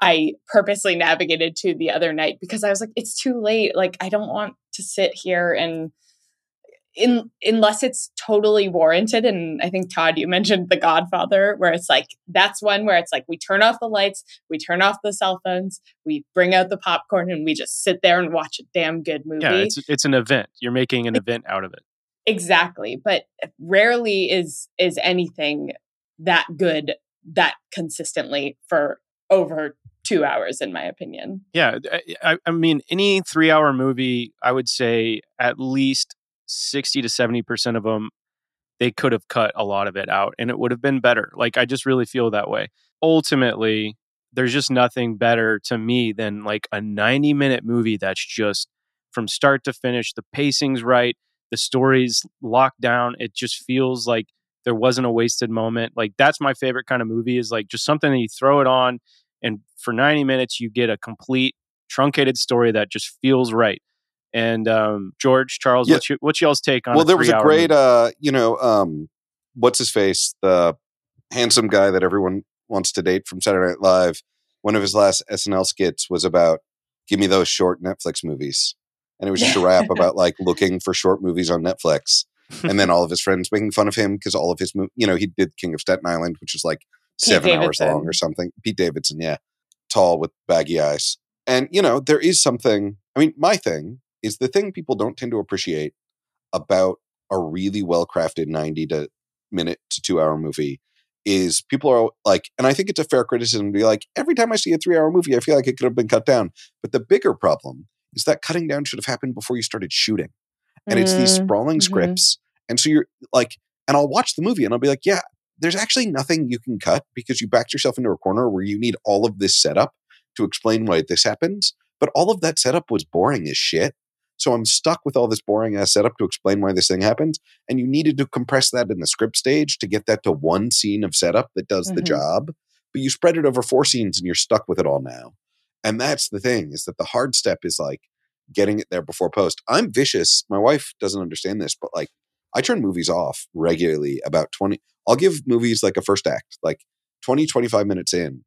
i purposely navigated to the other night because i was like it's too late. Like i don't want to sit here and in unless it's totally warranted and i think todd you mentioned the godfather where it's like that's one where it's like we turn off the lights we turn off the cell phones we bring out the popcorn and we just sit there and watch a damn good movie. yeah it's it's an event. You're making an event out of it. Exactly but rarely is is anything that good that consistently for over two hours in my opinion. Yeah, I, I mean, any three-hour movie, I would say at least sixty to seventy percent of them, they could have cut a lot of it out, and it would have been better. Like, I just really feel that way. Ultimately, there's just nothing better to me than like a ninety-minute movie that's just from start to finish. The pacing's right, the story's locked down. It just feels like there wasn't a wasted moment. Like that's my favorite kind of movie. Is like just something that you throw it on and for 90 minutes you get a complete truncated story that just feels right and um, george charles Yeah. what's, your, what's y'all's take on well there was a great uh you know um what's his face the handsome guy that everyone wants to date from saturday night live one of his last snl skits was about give me those short netflix movies. And it was just a rap about like looking for short movies on netflix. And then all of his friends making fun of him because all of his mo- you know he did king of staten island which is like Pete seven hours long or something. Pete davidson yeah. Tall with baggy eyes. And you know there is something i mean my thing is the thing people don't tend to appreciate about a really well crafted 90 to minute to two hour movie is people are like and i think it's a fair criticism to be like every time i see a three hour movie i feel like it could have been cut down but the bigger problem is that cutting down should have happened before you started shooting and it's these Mm, sprawling mhm. scripts and so you're like and i'll watch the movie and i'll be like yeah there's actually nothing you can cut because you backed yourself into a corner where you need all of this setup to explain why this happens but all of that setup was boring as shit so i'm stuck with all this boring ass setup to explain why this thing happens and you needed to compress that in the script stage to get that to one scene of setup that does the Mhm. job but you spread it over four scenes and you're stuck with it all now. And that's the thing is that the hard step is like getting it there before post. I'm vicious. My wife doesn't understand this but like i turn movies off regularly about 20 i'll give movies like a first act like 20 25 minutes in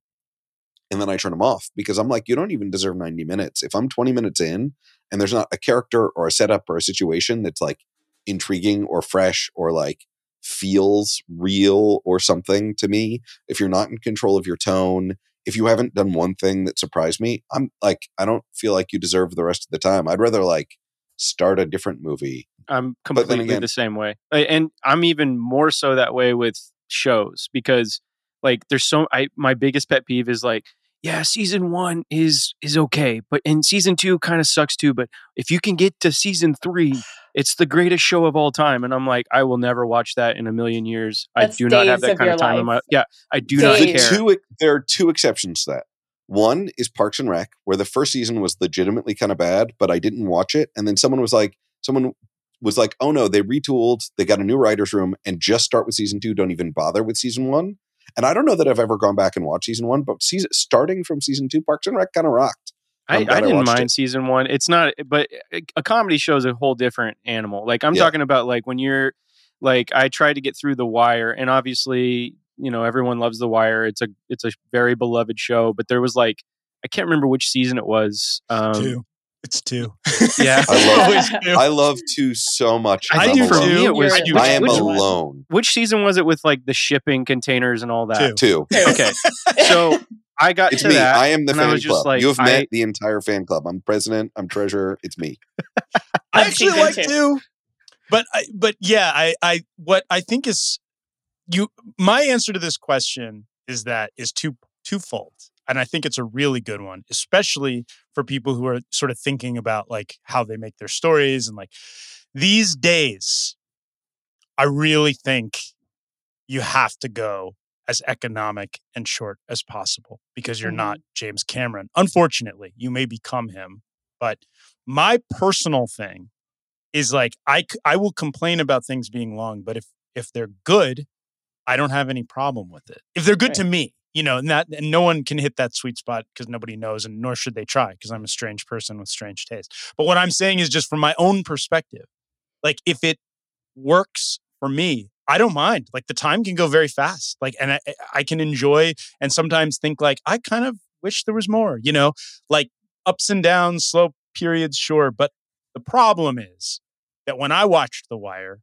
and then i turn them off because i'm like you don't even deserve 90 minutes. If i'm 20 minutes in and there's not a character or a setup or a situation that's like intriguing or fresh or like feels real or something to me if you're not in control of your tone if you haven't done one thing that surprised me i'm like i don't feel like you deserve the rest of the time. I'd rather like start a different movie. I'm completely again- the same way. And i'm even more so that way with shows because like there's so i my biggest pet peeve is like yeah season one is is okay but in season two kind of sucks too but if you can get to season three it's the greatest show of all time and i'm like i will never watch that in a million years i do not have days that of kind of your time in my life. yeah i do Days. not the care two there are two exceptions to that one is parks and rec where the first season was legitimately kind of bad but i didn't watch it and then someone was like someone was like oh no they retooled they got a new writers room and just start with season two don't even bother with season one and i don't know that i've ever gone back and watched season one but season starting from season two parks and rec kind of rocked I, I'm I glad I didn't watched mind it. season one. It's not, but a comedy show is a whole different animal. Like I'm Yeah. talking about, like when you're, like I tried to get through The Wire, and obviously you know everyone loves The Wire. It's a it's a very beloved show, but there was like I can't remember which season it was. Um, two. It's two. Yeah. I love- Always two. I love two so much. I I I'm do for alone. me it was You're- I do which, I am which, Which alone. which season was it with like the shipping containers and all that? Two. Two. Okay, so I got It's to me. that. I am the fan was just club. like, you have I- met the entire fan club. I'm president. I'm treasurer. It's me. I Of actually like two. two, but I, but yeah, I, I, what I think is you. My answer to this question is that is two twofold, and I think it's a really good one, especially for people who are sort of thinking about like how they make their stories and like these days. I really think you have to go as economic and short as possible because you're not mm-hmm. James Cameron. Unfortunately, you may become him, but my personal thing is like I I will complain about things being long, but if if they're good, I don't have any problem with it. If they're good to me, you know, and that and no one can hit that sweet spot because nobody knows, and nor should they try because I'm a strange person with strange taste. But what I'm saying is just from my own perspective, like if it works for me, I don't mind. Like the time can go very fast. Like, and I, I can enjoy and sometimes think like I kind of wish there was more. You know, like ups and downs, slow periods, sure. But the problem is that when I watched The Wire,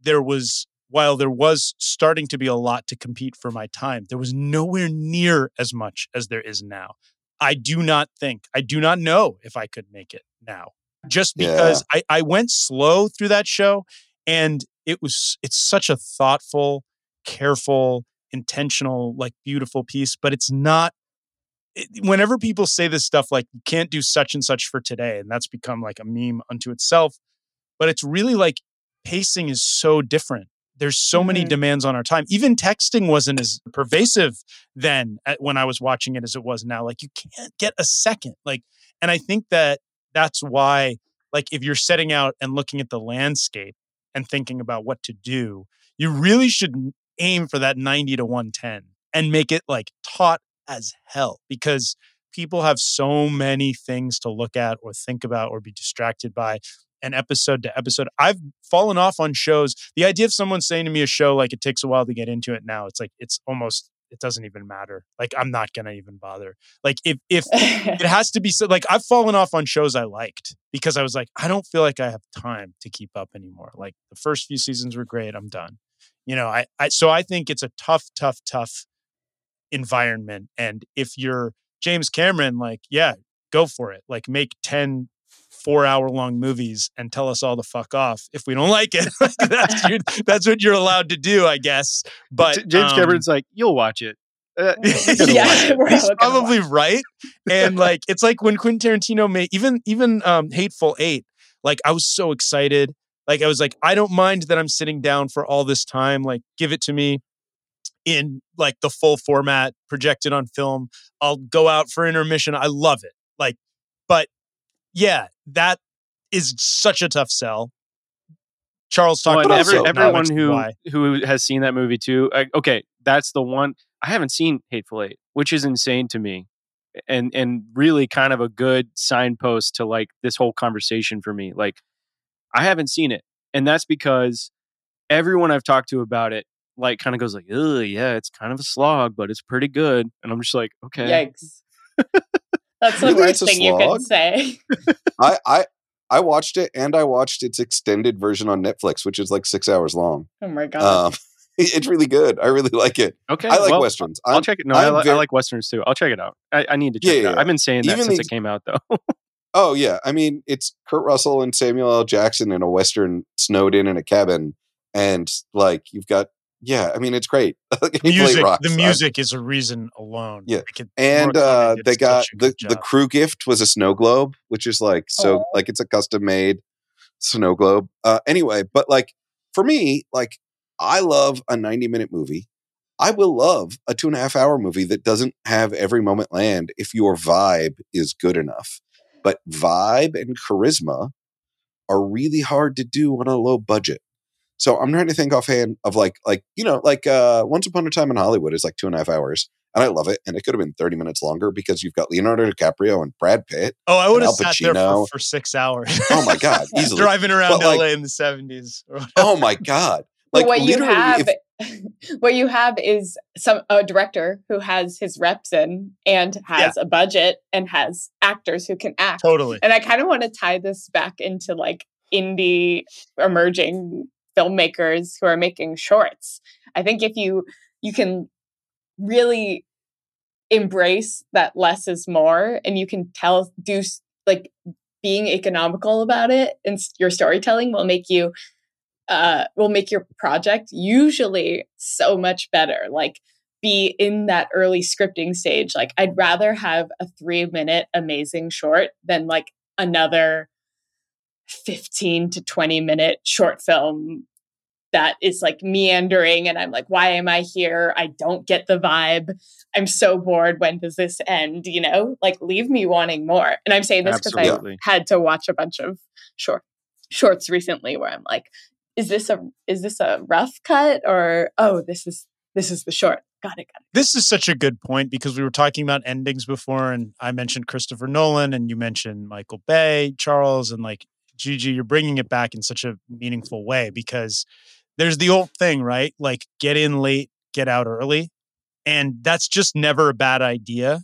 there was while there was starting to be a lot to compete for my time, there was nowhere near as much as there is now. I do not think, I do not know if I could make it now. Just Yeah. because I, I went slow through that show and it was it's such a thoughtful, careful, intentional, like beautiful piece, but it's not it- whenever people say this stuff like you can't do such and such for today and that's become like a meme unto itself but it's really like pacing is so different there's so many Mhm. demands on our time. Even texting wasn't as pervasive then at, when i was watching it as it was now. Like you can't get a second. Like and i think that that's why like if you're setting out and looking at the landscape and thinking about what to do you really should aim for that 90 to 110 and make it like taut as hell because people have so many things to look at or think about or be distracted by and episode to episode i've fallen off on shows the idea of someone saying to me a show like it takes a while to get into it now it's like it's almost it doesn't even matter like i'm not gonna even bother like if if it has to be so like I've fallen off on shows I liked because I was like, I don't feel like I have time to keep up anymore. Like the first few seasons were great. I'm done. You know, I, I so I think it's a tough, tough, tough environment. And if you're James Cameron, like, yeah, go for it. Like make 10 four hour long movies and tell us all to fuck off if we don't like it. that's, your, that's what you're allowed to do, I guess. But James um, Cameron's like, you'll watch it. Uh, Yeah, watch it." he's probably right. And like it's like when Quentin Tarantino made even even um Hateful Eight, like I was so excited. Like I was like, I don't mind that I'm sitting down for all this time. Like, give it to me in like the full format projected on film. I'll go out for intermission. I love it. Like, but yeah, that is such a tough sell. Charles Well, talked and about every, everyone who why. who has seen that movie too. I, okay, that's the one. I haven't seen Hateful Eight, which is insane to me, and and really kind of a good signpost to like this whole conversation for me. Like, I haven't seen it, and that's because everyone I've talked to about it like kind of goes like, "Oh yeah, it's kind of a slog, but it's pretty good," and I'm just like, okay, Yikes. That's the worst it's a thing you slog? can say. I, I I watched it and I watched its extended version on Netflix, which is like six hours long. Oh my god. Um, it's really good. I really like it. okay. I like well, westerns. I'll I'm- check it. No, I, I'm li- I like westerns too. I'll check it out. I, I need to check Yeah, it out. yeah, I've been saying that Even since the- it came out, though. Oh yeah, I mean it's Kurt Russell and Samuel L. Jackson in a western snowed in in a cabin, and like you've got yeah, I mean it's great. Music, rocks. the I- music is a reason alone. Yeah. And uh, they got the the crew gift was a snow globe, which is like so Aw. like it's a custom made snow globe. Uh, anyway, but like for me, like I love a ninety minute movie. I will love a two and a half hour movie that doesn't have every moment land if your vibe is good enough. But vibe and charisma are really hard to do on a low budget. So I'm trying to think offhand of like like you know like uh Once Upon a Time in Hollywood is like two and a half hours, and I love it. And it could have been 30 minutes longer because you've got Leonardo DiCaprio and Brad Pitt. Oh, I would have sat there for, for six hours. Oh my God, easily. Driving around But, like- LA in the 70s. Oh my god! but Like what you have if- what you have is some a director who has his reps in and has yeah. a budget and has actors who can act. Totally. And I kind of want to tie this back into like indie emerging filmmakers who are making shorts. I think if you you can really embrace that less is more and you can tell do like being economical about it and your storytelling will make you uh will make your project usually so much better like be in that early scripting stage like i'd rather have a 3 minute amazing short than like another 15 to 20 minute short film that is like meandering and I'm like, why am I here? I don't get the vibe. I'm so bored. When does this end? You know, like leave me wanting more. And I'm saying this because I had to watch a bunch of short shorts recently where I'm like, is this a is this a rough cut or oh this is this is the short. Got it, got it. This is such a good point because we were talking about endings before, and I mentioned Christopher Nolan, and you mentioned Michael Bay, Charles, and like Gigi. You're bringing it back in such a meaningful way because there's the old thing, right? Like get in late, get out early. And that's just never a bad idea.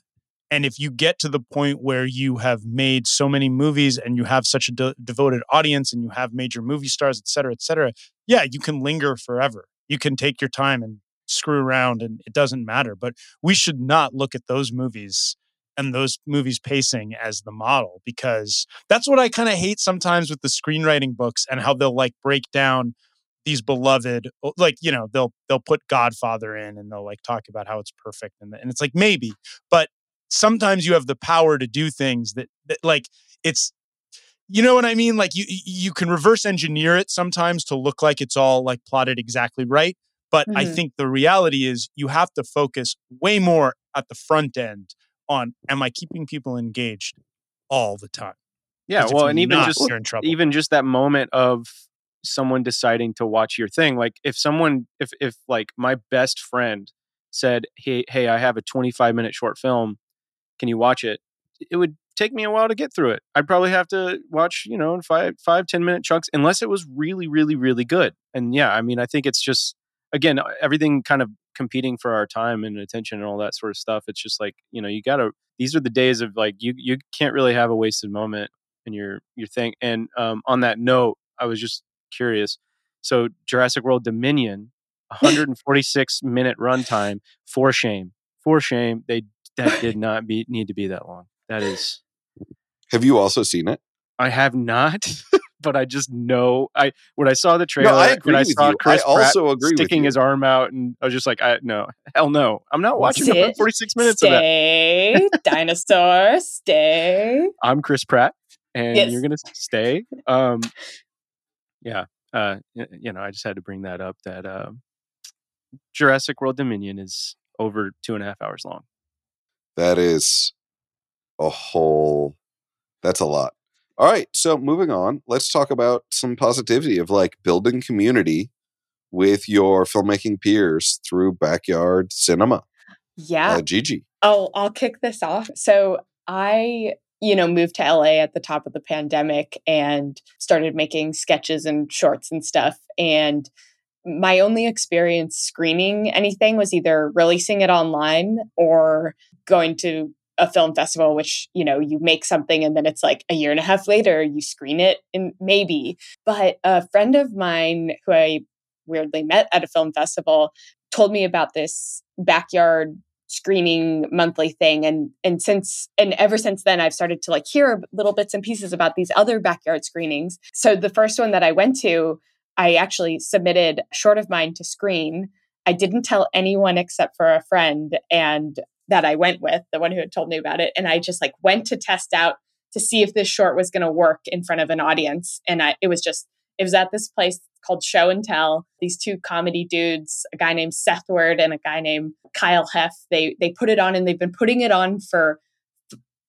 And if you get to the point where you have made so many movies and you have such a de- devoted audience and you have major movie stars, et cetera, et cetera, yeah, you can linger forever. You can take your time and screw around and it doesn't matter. But we should not look at those movies and those movies pacing as the model because that's what I kind of hate sometimes with the screenwriting books and how they'll like break down these beloved like you know they'll they'll put godfather in and they'll like talk about how it's perfect and, and it's like maybe but sometimes you have the power to do things that, that like it's you know what i mean? Like you you can reverse engineer it sometimes to look like it's all like plotted exactly right but mm-hmm. i think the reality is you have to focus way more at the front end on am i keeping people engaged all the time? Yeah well and even just even just that moment of someone deciding to watch your thing like if someone if if like my best friend said hey hey i have a 25 minute short film. Can you watch it? It would take me a while to get through it. I'd probably have to watch you know five five ten minute chunks unless it was really really really good. And yeah i mean i think it's just again everything kind of competing for our time and attention and all that sort of stuff it's just like you know you gotta these are the days of like you you can't really have a wasted moment in your your thing. And um, on that note i was just curious. So Jurassic World Dominion, 146 minute runtime. For shame, for shame. They that did not be need to be that long. That is. Have you also seen it? I have not, but I just know I when I saw the trailer no, I agree and I saw you. Chris I also Pratt agree sticking his arm out, and I was just like, I no, hell no, I'm not watching Sit, 146 minutes stay, of that. dinosaur, stay. I'm Chris Pratt, and Yes. you're gonna stay. Um, yeah, uh, you know, I just had to bring that up. That uh, Jurassic World Dominion is over two and a half hours long. That is a whole. That's a lot. All right. So moving on, let's talk about some positivity of like building community with your filmmaking peers through backyard cinema. Yeah. Uh, Gigi. Oh, I'll kick this off. So I, you know, moved to LA at the top of the pandemic and started making sketches and shorts and stuff. And my only experience screening anything was either releasing it online or going to a film festival, which, you know, you make something and then it's like a year and a half later, you screen it and maybe. But a friend of mine who I weirdly met at a film festival told me about this backyard screening monthly thing and and since and ever since then I've started to like hear little bits and pieces about these other backyard screenings. So the first one that I went to, I actually submitted short of mine to screen. I didn't tell anyone except for a friend and that I went with, the one who had told me about it, and I just like went to test out to see if this short was going to work in front of an audience and I it was just it was at this place called Show and Tell. These two comedy dudes, a guy named Seth Ward and a guy named Kyle Heff, they they put it on and they've been putting it on for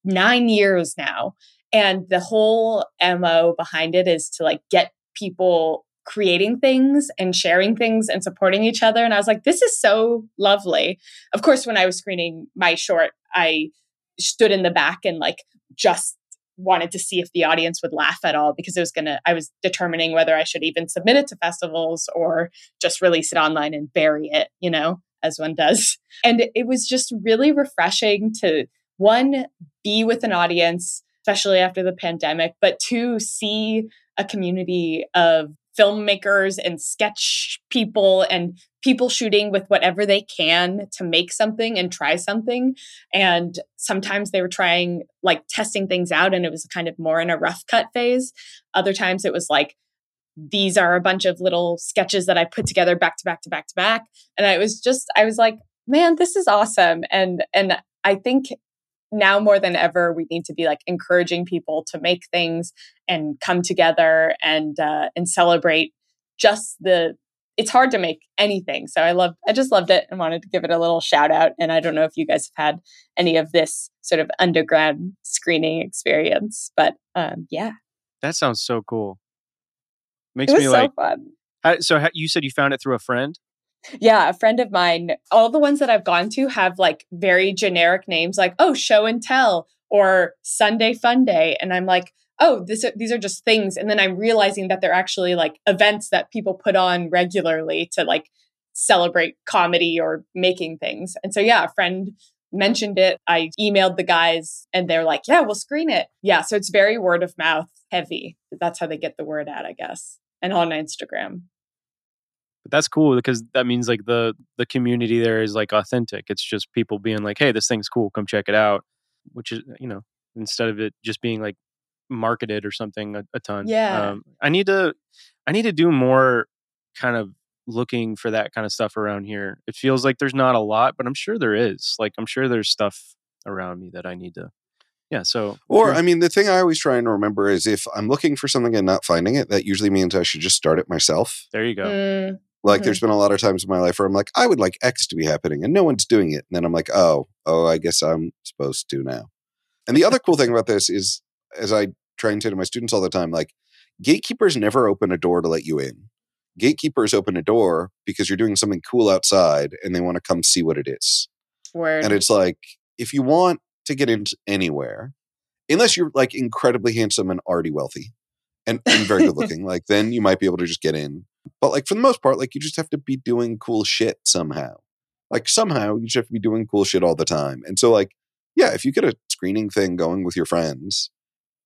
nine years now. And the whole MO behind it is to like get people creating things and sharing things and supporting each other. And I was like, this is so lovely. Of course, when I was screening my short, I stood in the back and like just wanted to see if the audience would laugh at all because it was going to, I was determining whether I should even submit it to festivals or just release it online and bury it, you know, as one does. And it was just really refreshing to one, be with an audience, especially after the pandemic, but two, see a community of filmmakers and sketch people and people shooting with whatever they can to make something and try something. And sometimes they were trying, like, testing things out, and it was kind of more in a rough cut phase. Other times it was like, these are a bunch of little sketches that I put together back to back to back to back. And I was just, I was like, man, this is awesome. And and I think now more than ever we need to be like encouraging people to make things and come together and uh, and celebrate just the it's hard to make anything so i love i just loved it and wanted to give it a little shout out and i don't know if you guys have had any of this sort of underground screening experience but um, yeah That sounds so cool. Makes me so like. fun how- so how, you said you found it through a friend? Yeah, a friend of mine, all the ones that I've gone to have like very generic names like, oh, show and tell or Sunday fun day. And I'm like, oh, this these are just things. And then I'm realizing that they're actually like events that people put on regularly to like celebrate comedy or making things. And so, yeah, a friend mentioned it. I emailed the guys and they're like, yeah, we'll screen it. Yeah. So it's very word of mouth heavy. That's how they get the word out, I guess, and on Instagram. But that's cool because that means like the the community there is like authentic. It's just people being like, "Hey, this thing's cool. Come check it out." Which is, you know, instead of it just being like marketed or something a, a ton. Yeah. Um, I need to I need to do more kind of looking for that kind of stuff around here. It feels like there's not a lot, but I'm sure there is. Like I'm sure there's stuff around me that I need to Yeah, so Or. I mean, the thing I always try and remember is if I'm looking for something and not finding it, that usually means I should just start it myself. there you go. Mm, Like, Mhm. there's been a lot of times in my life where I'm like, I would like X to be happening, and no one's doing it. And then I'm like, oh, oh, I guess I'm supposed to now. And the other cool thing about this is, as I try and say to my students all the time, like, gatekeepers never open a door to let you in. Gatekeepers open a door because you're doing something cool outside and they want to come see what it is. word. And it's like, if you want to get into anywhere, unless you're like incredibly handsome and already wealthy and, and very good looking, like then you might be able to just get in. But like for the most part, like you just have to be doing cool shit somehow. Like somehow you just have to be doing cool shit all the time. And so like, yeah, if you get a screening thing going with your friends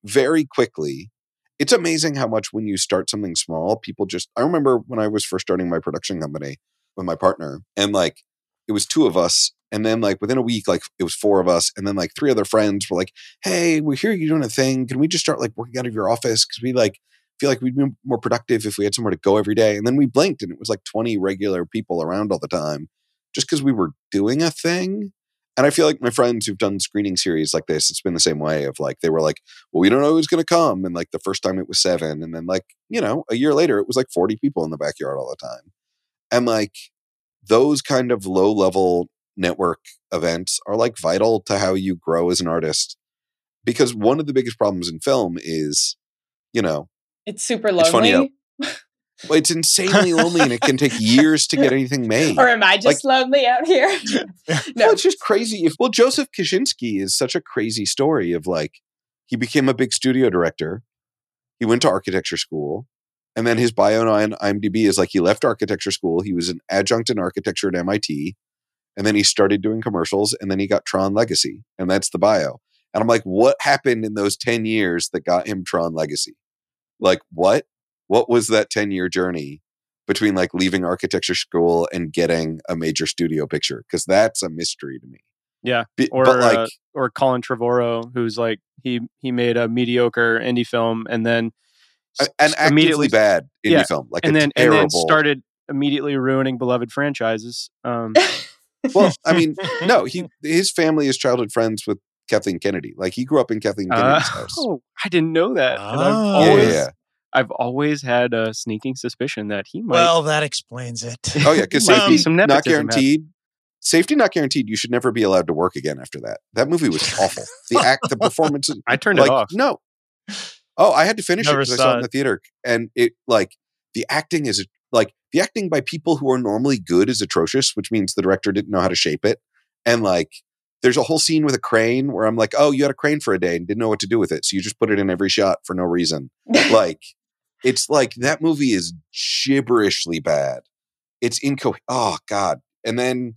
very quickly, it's amazing how much when you start something small, people just I remember when I was first starting my production company with my partner, and like it was two of us and then like within a week like it was four of us and then like three other friends were like hey we hear you doing a thing can we just start like working out of your office because we like feel like we'd be more productive if we had somewhere to go every day and then we blinked and it was like 20 regular people around all the time just because we were doing a thing and i feel like my friends who've done screening series like this it's been the same way of like they were like well we don't know who's going to come and like the first time it was seven and then like you know a year later it was like 40 people in the backyard all the time and like those kind of low level network events are like vital to how you grow as an artist because one of the biggest problems in film is you know it's super It's funny lonely. well, it's insanely lonely and it can take years to get anything made or am I just lonely out here? well, no. it's just crazy if well joseph kosinski is such a crazy story of like he became a big studio director he went to architecture school and then his bio on imdb is like he left architecture school he was an adjunct in architecture at mit and then he started doing commercials and then he got tron legacy and that's the bio and i'm like what happened in those 10 years that got him tron legacy like what what was that 10 year journey between like leaving architecture school and getting a major studio picture because that's a mystery to me Yeah. Be- Or but like uh, or Colin Trevorrow, who's like he he made a mediocre indie film and then a- s- an s- bad indie yeah, film like and then terrible and then started immediately ruining beloved franchises. Um, well i mean no he his family is childhood friends with kathleen kennedy like he grew up in kathleen uh, kennedy's house oh, I didn't know that. And I've Oh. yeah, yeah, always. I've always had a sneaking suspicion that he might. Well, that explains it. oh yeah because safety some not nepotism happening. guaranteed safety not guaranteed you should never be allowed to work again after that that movie was awful the act the performance I turned like it off. no oh i had to finish Never it because i saw saw it in the theater and it like the acting is like the acting by people who are normally good is atrocious which means the director didn't know how to shape it and like there's a whole scene with a crane where I'm like, oh, you had a crane for a day and didn't know what to do with it, so you just put it in every shot for no reason. like, it's like that movie is gibberishly bad. It's inco. Oh God! And then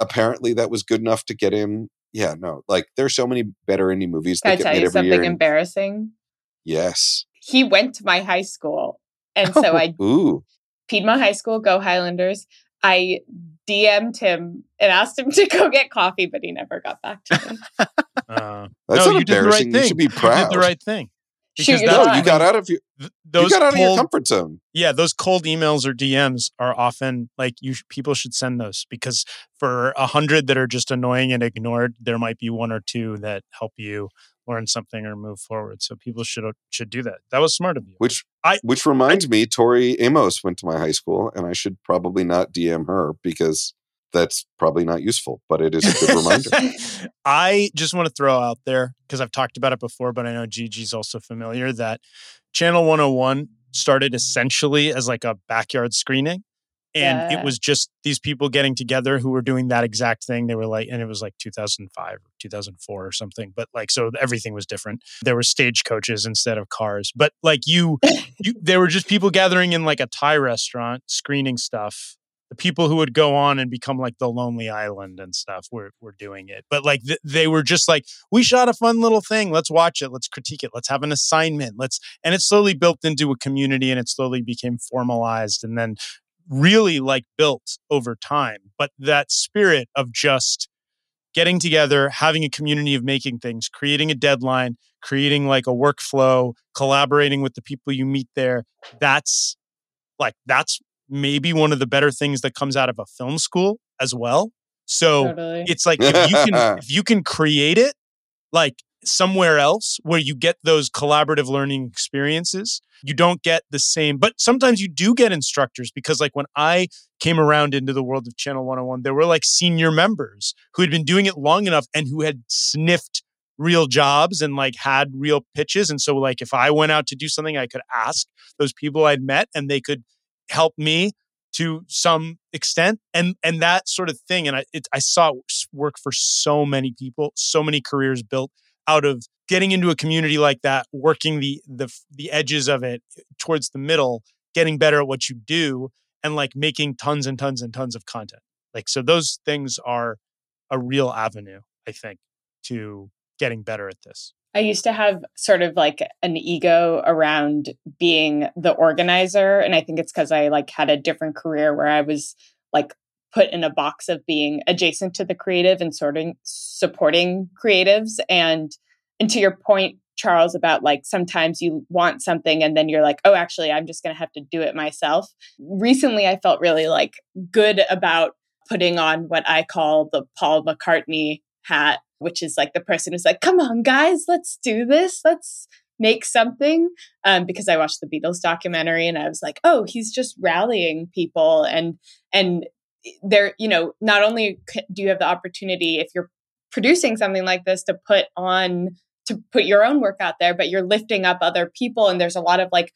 apparently that was good enough to get him. Yeah, no, like there's so many better indie movies Can I tell you something and- embarrassing? yes. He went to my high school. And so I Ooh. Piedmont High School, go Highlanders. I DM'd him and asked him to go get coffee, but he never got back to me. Uh, That's no, not you did the right embarrassing. thing. You should be You proud. did the right thing. Because your that- No, you got out of your th- you those got out of your cold- comfort zone. yeah those cold emails or dms are often like you sh- people should send those because for a hundred that are just annoying and ignored there might be one or two that help you learn something or move forward so people should should do that that was smart of you Which I- which reminds me, Tori Amos went to my high school, and I should probably not DM her because that's probably not useful. But it is a good reminder. I just want to throw out there because I've talked about it before, but I know Gigi's also familiar that Channel 101 started essentially as like a backyard screening. And Yeah. it was just these people getting together who were doing that exact thing. They were like, and it was like 2005 or 2004 or something. But like, so everything was different. There were stagecoaches instead of cars. But like you, you, there were just people gathering in like a Thai restaurant screening stuff the people who would go on and become like the lonely island and stuff were, were doing it but like th- they were just like we shot a fun little thing let's watch it let's critique it let's have an assignment let's and it slowly built into a community and it slowly became formalized and then really like built over time but that spirit of just getting together having a community of making things creating a deadline creating like a workflow collaborating with the people you meet there that's like that's maybe one of the better things that comes out of a film school as well. So totally. it's like if you can if you can create it like somewhere else where you get those collaborative learning experiences, you don't get the same. But sometimes you do get instructors because like when I came around into the world of Channel 101, there were like senior members who had been doing it long enough and who had sniffed real jobs and like had real pitches and so like if I went out to do something I could ask those people I'd met and they could help me to some extent and and that sort of thing and i it, i saw it work for so many people so many careers built out of getting into a community like that working the the the edges of it eh, towards the middle getting better at what you do and like making tons and tons and tons of content like so those things are a real avenue i think to getting better at this I used to have sort of like an ego around being the organizer. And I think it's because I like had a different career where I was like put in a box of being adjacent to the creative and sorting supporting creatives. And and to your point, Charles, about like sometimes you want something and then you're like, oh, actually, I'm just gonna have to do it myself. Recently I felt really like good about putting on what I call the Paul McCartney hat which is like the person who's like, come on, guys, let's do this. Let's make something. Um, because I watched the Beatles documentary and I was like, oh, he's just rallying people. And, and there, you know, not only do you have the opportunity if you're producing something like this to put on, to put your own work out there, but you're lifting up other people. And there's a lot of like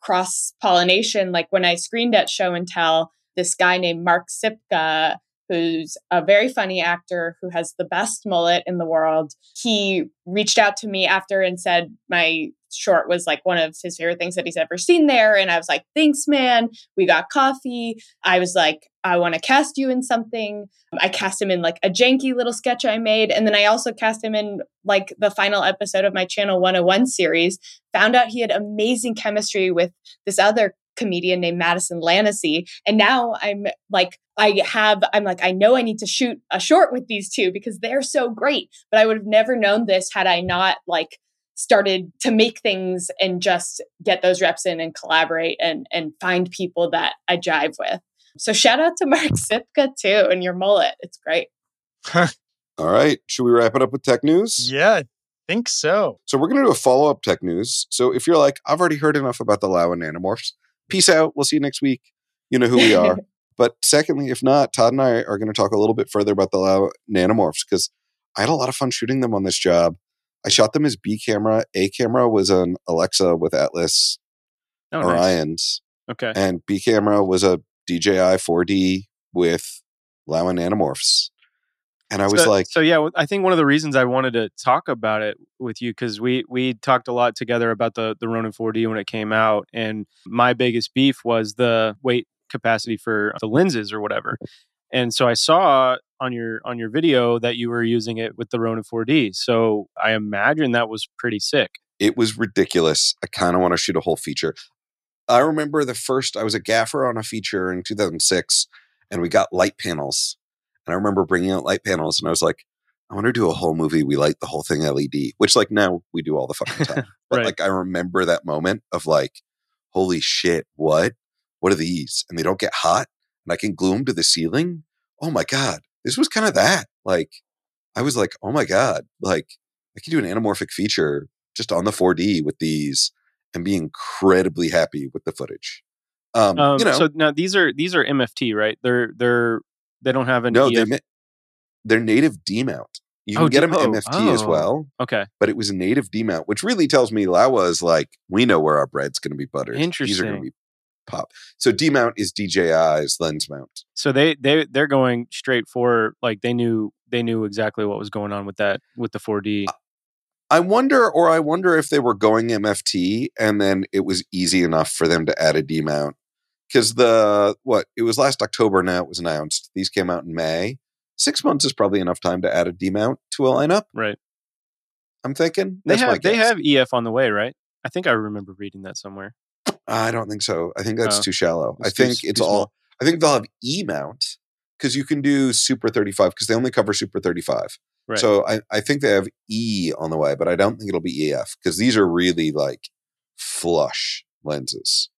cross pollination. Like when I screened at Show and Tell, this guy named Mark Sipka who's a very funny actor who has the best mullet in the world. He reached out to me after and said my short was like one of his favorite things that he's ever seen there. And I was like, thanks, man. We got coffee. I was like, I want to cast you in something. I cast him in like a janky little sketch I made. And then I also cast him in like the final episode of my Channel 101 series. Found out he had amazing chemistry with this other comedian named Madison Lannacy. And now I'm like, I have, I'm like, I know I need to shoot a short with these two because they're so great. But I would have never known this had I not like started to make things and just get those reps in and collaborate and and find people that I jive with. So shout out to Mark Sipka too and your mullet. It's great. All right. Should we wrap it up with tech news? yeah i think so So we're going to do a follow up tech news. So if you're like, I've already heard enough about the Laowa Nanomorphs, peace out. We'll see you next week. You know who we are. but secondly, if not, Todd and I are going to talk a little bit further about the Laowa Nanomorphs because I had a lot of fun shooting them on this job. I shot them as B camera. A camera was an Alexa with Atlas Oh, nice. Orions, Okay. and B camera was a DJI 4D with Laowa Nanomorphs. And I was so, like, so yeah, I think one of the reasons I wanted to talk about it with you because we we talked a lot together about the the Ronin 4D when it came out, and my biggest beef was the weight capacity for the lenses or whatever. And so I saw on your on your video that you were using it with the Ronin 4D. So I imagine that was pretty sick. it was ridiculous. I kind of want to shoot a whole feature. I remember the first, I was a gaffer on a feature in 2006, and we got light panels. And I remember bringing out light panels, and I was like, I want to do a whole movie. We light the whole thing LED, which, like, now we do all the fucking time. But, Right. like, I remember that moment of, like, holy shit, what? What are these? And they don't get hot, and I can glue them to the ceiling. Oh my God. This was kind of that. Like, I was like, oh my God, like, I can do an anamorphic feature just on the 4D with these and be incredibly happy with the footage. Um, Um, you know, so now these are these are MFT, right? They're they're they don't have any. no, EF. they, ma- they're native D mount. You can Oh, get D- them oh, MFT as oh. well, okay, but it was a native D mount, which really tells me Laowa is like, we know where our bread's going to be buttered. These are going to Interesting. be pop. So D mount is DJI's lens mount. so they they they're going straight for like they knew they knew exactly what was going on with that with the 4D. I wonder, or I wonder if they were going MFT and then it was easy enough for them to add a D mount. Because the, what, it was last October now it was announced. These came out in May. Six months is probably enough time to add a D mount to a lineup, Right. I'm thinking. They That's have they have EF on the way, right? I think I remember reading that somewhere. I don't think so. I think that's Oh. too shallow. I too think s- it's too all, small. I think they'll have E mount because you can do Super 35 because they only cover Super 35. Right. So I, I think they have E on the way, but I don't think it'll be EF because these are really like flush lenses.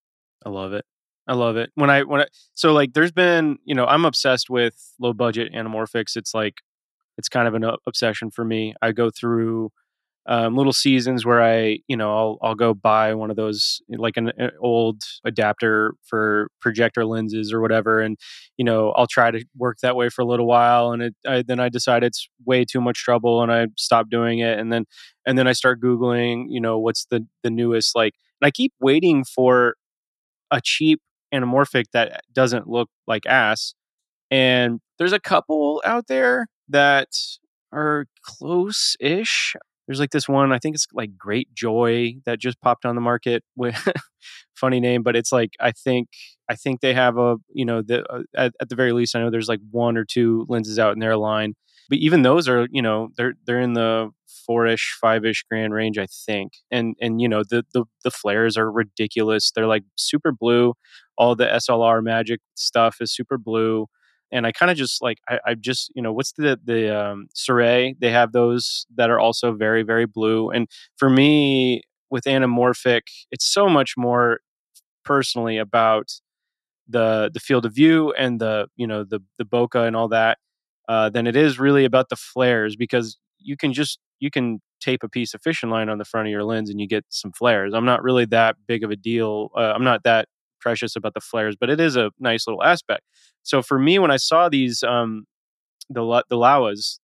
I love it. I love it. When I when I so like there's been, you know, I'm obsessed with low budget anamorphics. It's like it's kind of an obsession for me. I go through um, little seasons where I, you know, I'll I'll go buy one of those like an, an old adapter for projector lenses or whatever, and you know I'll try to work that way for a little while, and it, I, then I decide it's way too much trouble, and I stop doing it, and then and then I start googling, you know, what's the the newest like, and I keep waiting for a cheap anamorphic that doesn't look like ass. And there's a couple out there that are close ish. There's like this one, I think it's like Great Joy that just popped on the market with funny name, but it's like I think I think they have a you know the uh, at, at the very least I know there's like one or two lenses out in their line, but even those are you know they're they're in the four ish five ish grand range I think, and and you know the the the flares are ridiculous. They're like super blue. All the SLR magic stuff is super blue and I kind of just like I, I just you know what's the the um, Sirui they have those that are also very very blue and for me with anamorphic it's so much more personally about the the field of view and the you know the the bokeh and all that uh, than it is really about the flares because you can just you can tape a piece of fishing line on the front of your lens and you get some flares. I'm not really that big of a deal. Uh, I'm not that precious about the flares, but it is a nice little aspect. So for me, when I saw these, um, the the Laowas,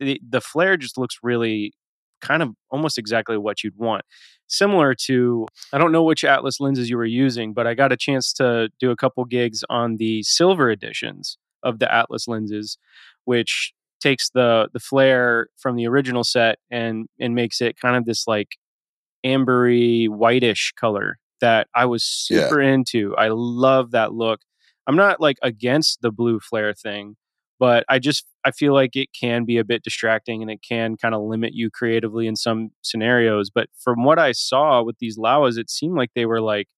the, the flare just looks really kind of almost exactly what you'd want. Similar to, I don't know which Atlas lenses you were using, but I got a chance to do a couple gigs on the silver editions of the Atlas lenses, which takes the the flare from the original set and and makes it kind of this like ambery whitish color that I was Yeah. super into. I love that look. I'm not like against the blue flare thing, but I just I feel like it can be a bit distracting and it can kind of limit you creatively in some scenarios. But from what I saw with these Laowas, it seemed like they were like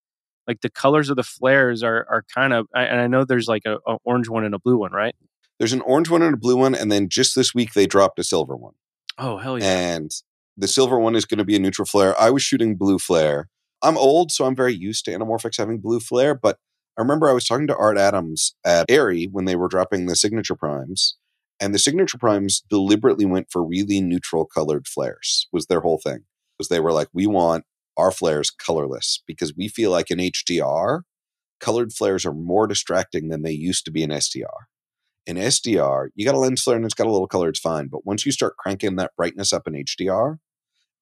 like the colors of the flares are are kind of and I know there's like a, a orange one and a blue one, right? There's an orange one and a blue one, and then just this week they dropped a silver one. Oh hell yeah! And the silver one is going to be a neutral flare. I was shooting blue flare. I'm old, so I'm very used to anamorphics having blue flare, but I remember I was talking to Art Adams at ARRI when they were dropping the signature primes, and the signature primes deliberately went for really neutral colored flares. Was their whole thing. Was they were like, we want our flares colorless because we feel like in HDR, colored flares are more distracting than they used to be in SDR. In SDR, you got a lens flare and it's got a little color, it's fine. But once you start cranking that brightness up in HDR,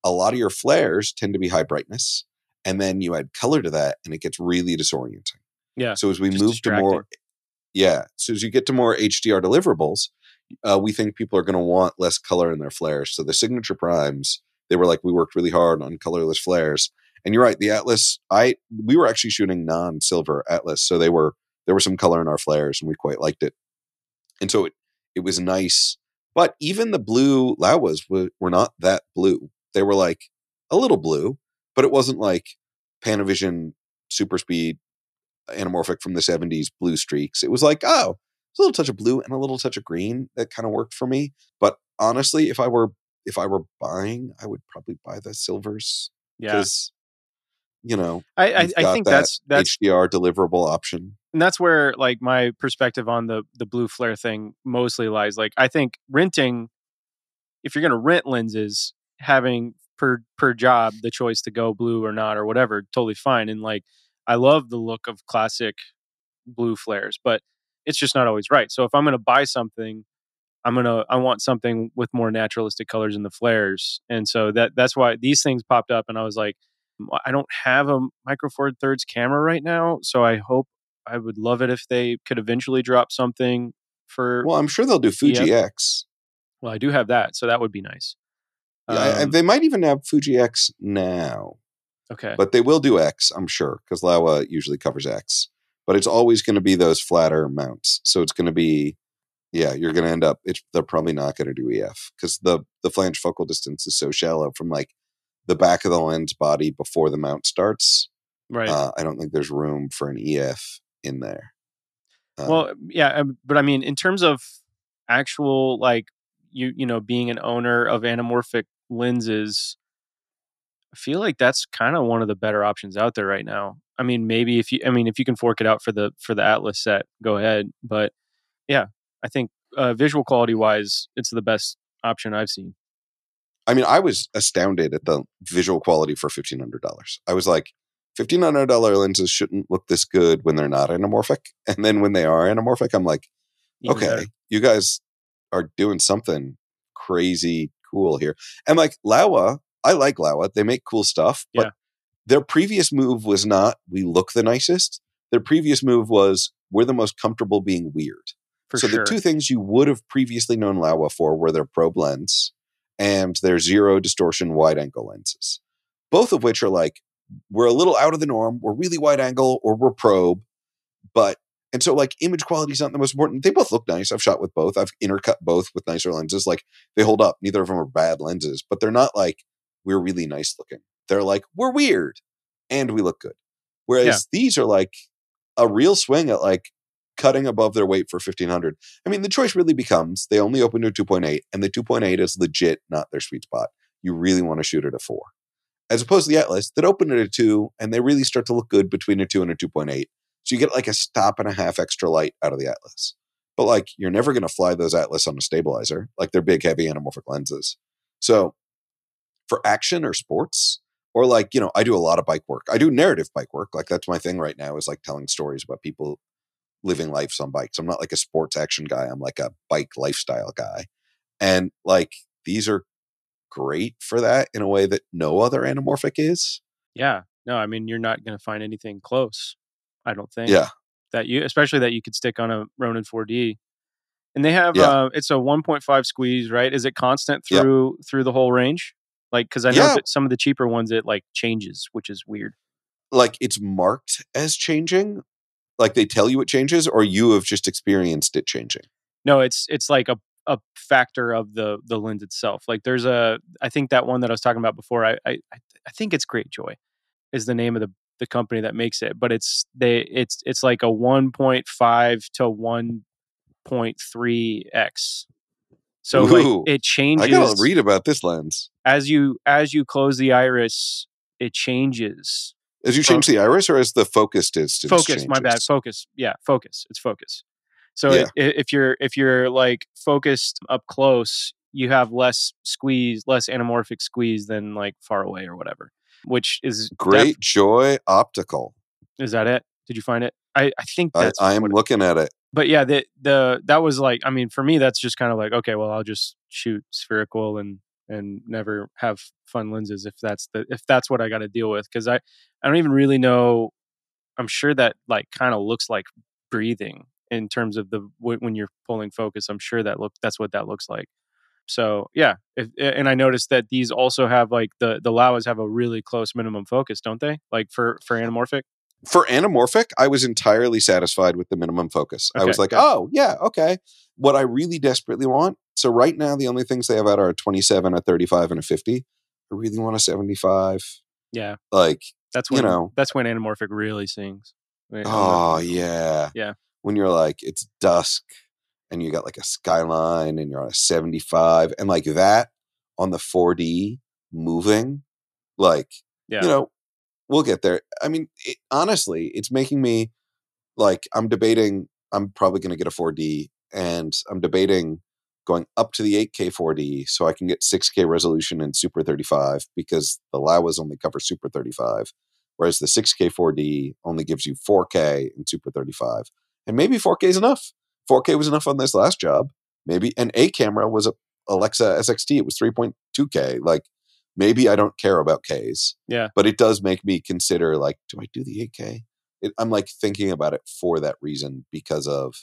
a lot of your flares tend to be high brightness. And then you add color to that and it gets really disorienting. Yeah, So as we move to more, yeah. So as you get to more HDR deliverables, uh, we think people are going to want less color in their flares. So the signature primes, they were like, we worked really hard on colorless flares. And you're right, the Atlas, I we were actually shooting non-silver Atlas, so they were there was some color in our flares, and we quite liked it. And so it it was nice. But even the blue Laowas were, were not that blue. They were like a little blue, but it wasn't like Panavision super speed anamorphic from the 70s blue streaks. It was like, oh, a little touch of blue and a little touch of green that kind of worked for me. But honestly, if I were if I were buying, I would probably buy the silvers Yeah, because you know I I, I think that that's that's HDR deliverable option. and that's where like my perspective on the the blue flare thing mostly lies. Like I think renting, if you're going to rent lenses, having per per job the choice to go blue or not or whatever, totally fine. And like I love the look of classic blue flares, but it's just not always right. So if I'm going to buy something, I'm gonna I want something with more naturalistic colors in the flares, and so that that's why these things popped up, and I was like, I don't have a micro four thirds camera right now, so I hope I would love it if they could eventually drop something for. Well, I'm sure they'll do Fuji Yep. X. Well, I do have that, so that would be nice. Yeah, I- Um, they might even have Fuji X now, okay, but they will do X, I'm sure, because Laowa usually covers X. But it's always going to be those flatter mounts, so it's going to be, yeah, you're going to end up. It's they're probably not going to do EF because the the flange focal distance is so shallow from like the back of the lens body before the mount starts. right. Uh, I don't think there's room for an EF in there. Um, well, yeah, um, but I mean, in terms of actual like you you know being an owner of anamorphic lenses, I feel like that's kind of one of the better options out there right now. I mean, maybe if you, I mean, if you can fork it out for the for the Atlas set, go ahead. But yeah, I think uh, visual quality wise, it's the best option I've seen. I mean, I was astounded at the visual quality for fifteen hundred dollars. I was like, fifteen hundred dollar lenses shouldn't look this good when they're not anamorphic, and then when they are anamorphic, I'm like, Even okay, better. you guys are doing something crazy cool here. And like Laowa, I like Laowa. They make cool stuff, but Yeah. their previous move was not we look the nicest. Their previous move was we're the most comfortable being weird. for so sure. the two things you would have previously known Laowa for were their probe lens and their zero distortion wide angle lenses. Both of which are like we're a little out of the norm, we're really wide angle or we're probe, but and so like image quality is not the most important. They both look nice. I've shot with both. I've intercut both with nicer lenses. Like they hold up. Neither of them are bad lenses, but they're not like we're really nice looking. They're like we're weird and we look good. Whereas Yeah. these are like a real swing at like cutting above their weight for 1500. I mean, the choice really becomes they only open to 2.8 and the 2.8 is legit not their sweet spot. You really want to shoot at a 4. As opposed to the Atlas that open at a 2 and they really start to look good between a 2 and a 2.8. So you get like a stop and a half extra light out of the Atlas. But like you're never going to fly those Atlas on a stabilizer, like they're big heavy anamorphic lenses. So for action or sports, or like, you know, I do a lot of bike work. I do narrative bike work. Like that's my thing right now is like telling stories about people living lives on bikes. I'm not like a sports action guy. I'm like a bike lifestyle guy. And like these are great for that in a way that no other anamorphic is. yeah, no, I mean, you're not going to find anything close. I don't think. Yeah. that you especially that you could stick on a Ronin 4D. And they have Yeah. uh it's a 1.5 squeeze, right? Is it constant through through the whole range? Like cuz I know Yeah. that some of the cheaper ones it like changes, which is weird. Like it's marked as changing. Like they tell you it changes, or you have just experienced it changing. No, it's it's like a a factor of the the lens itself. Like there's a I think that one that I was talking about before, I I I think it's Great Joy is the name of the the company that makes it, but it's they it's it's like a 1.5 to 1.3x. So Ooh. like it changes I gotta read about this lens. as you as you close the iris, it changes. As you change the iris, or as the focus distance Focus, my bad. Focus. Yeah, focus. It's focus. So Yeah. i- if you're if you're like focused up close, you have less squeeze, less anamorphic squeeze than like far away or whatever. Which is def- Great Joy Optical. is that it? Did you find it? I I think I, that's I am looking at it. but yeah, the the that was like I mean for me that's just kind of like okay, well I'll just shoot spherical and and never have fun lenses if that's the if that's what I got to deal with because I I don't even really know. I'm sure that like kind of looks like breathing in terms of the when you're pulling focus. I'm sure that look that's what that looks like. So yeah, if, and I noticed that these also have like the the Laowas have a really close minimum focus, don't they? Like for for anamorphic. For anamorphic, I was entirely satisfied with the minimum focus. I was like, oh yeah, okay. What I really desperately want. So right now, the only things they have out are a 27, a 35, and a 50. I really want a 75. Yeah, Like, that's when You know. that's when anamorphic really sings. When oh yeah, Yeah. When you're like, it's dusk, and you got like a skyline, and you're on a 75, and like that on the 4D moving, like yeah, you know, we'll get there. I mean, it, honestly, it's making me like I'm debating. I'm probably going to get a 4D, and I'm debating going up to the 8K 4D so I can get 6K resolution in Super 35 because the Laowas only cover Super 35, whereas the 6K 4D only gives you 4K in Super 35. And maybe 4K is enough. 4K was enough on this last job. Maybe an A camera was a Alexa SXT. It was 3.2K. Like maybe I don't care about Ks yeah, but it does make me consider like do i do the 8k it, i'm like thinking about it for that reason because of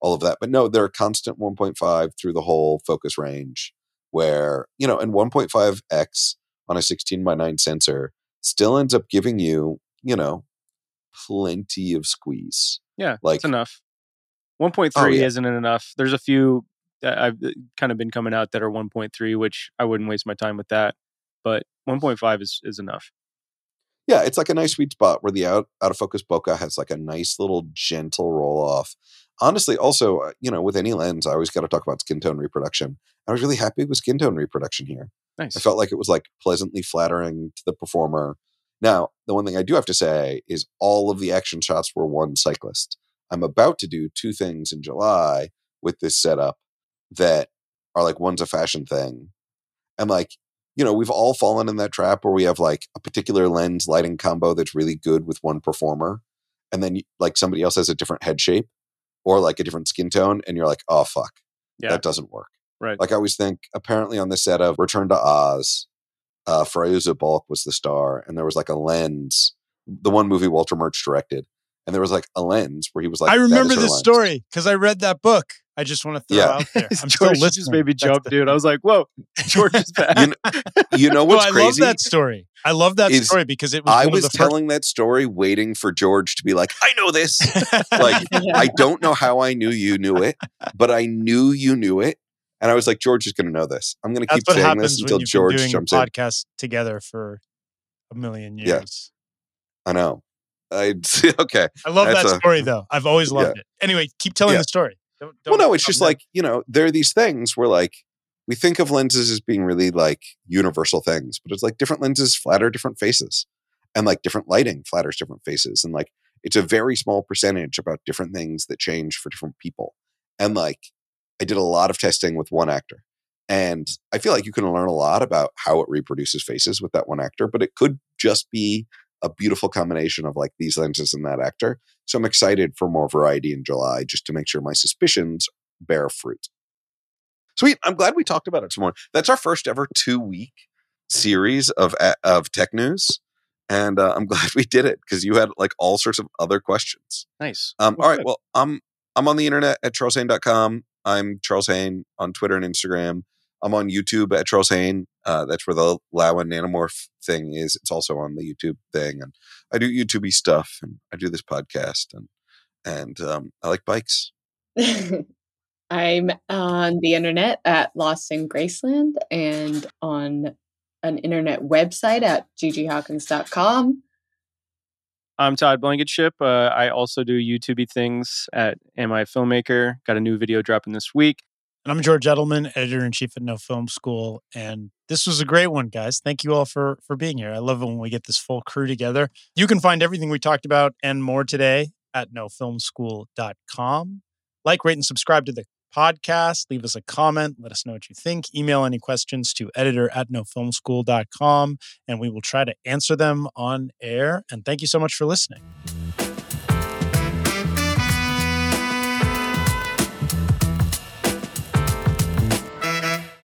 all of that but no they're a constant 1.5 through the whole focus range where you know and 1.5x on a 16 by 9 sensor still ends up giving you you know plenty of squeeze yeah. like- it's enough. One point Oh, three yeah. isn't enough. There's a few that I've uh, kind of been coming out that are one point three, which I wouldn't waste my time with that. But one point five is is enough. yeah, it's like a nice sweet spot where the out out of focus bokeh has like a nice little gentle roll off. Honestly, also, uh, you know, with any lens, I always got to talk about skin tone reproduction. I was really happy with skin tone reproduction here. Nice. I felt like it was like pleasantly flattering to the performer. Now, the one thing I do have to say is all of the action shots were one cyclist. I'm about to do two things in July with this setup that are like one's a fashion thing. And like, you know, we've all fallen in that trap where we have like a particular lens lighting combo that's really good with one performer. And then like somebody else has a different head shape or like a different skin tone. And you're like, oh, fuck yeah. that doesn't work. Right. Like I always think, apparently on the set of Return to Oz, uh, Fairuza Balk was the star, and there was like a lens, the one movie Walter Murch directed, and there was like a lens where he was like, I remember this lens." story because I read that book. I just want to throw Yeah. out there. I'm still George listening. just made me jump, dude. I was like, "Whoa, George is back." You know, You know No, what's I crazy? love that story. I love that Is story because it was I was telling that story, waiting for George to be like, "I know this." like, Yeah. I don't know how I knew you knew it, but I knew you knew it, and I was like, "George is going to know this. I'm going to keep saying this until George been doing jumps a in." podcast together for a million years. Yeah. I know. I okay. I love That's that a- story though. I've always loved it. Anyway, keep telling Yeah. the story. Don't, well don't no it's just like you know there are these things where like we think of lenses as being really like universal things but it's like different lenses flatter different faces and like different lighting flatters different faces and like it's a very small percentage about different things that change for different people and like i did a lot of testing with one actor and i feel like you can learn a lot about how it reproduces faces with that one actor but it could just be a beautiful combination of like these lenses and that actor so i'm excited for more variety in july just to make sure my suspicions bear fruit sweet i'm glad we talked about it some more that's our first ever two week series of of tech news and uh, i'm glad we did it because you had like all sorts of other questions nice. um, all right. good. Well, I'm I'm on the internet at charleshaine.com. I'm Charles Haine on Twitter and Instagram. I'm on YouTube at Charles Haine. Uh, that's where the and Nanomorph thing is. It's also on the YouTube thing, and I do YouTubey stuff, and I do this podcast, and and um, I like bikes. I'm on the internet at Lost in Graceland and on an internet website at ggHawkins.com. I'm Todd Blankenship. Uh, I also do YouTubey things at Am I a Filmmaker? Got a new video dropping this week. And I'm George Edelman, editor in chief at No Film School. And this was a great one, guys. Thank you all for for being here. I love it when we get this full crew together. You can find everything we talked about and more today at nofilmschool.com. Like, rate, and subscribe to the podcast. Leave us a comment. Let us know what you think. Email any questions to editor at nofilmschool.com and we will try to answer them on air. And thank you so much for listening.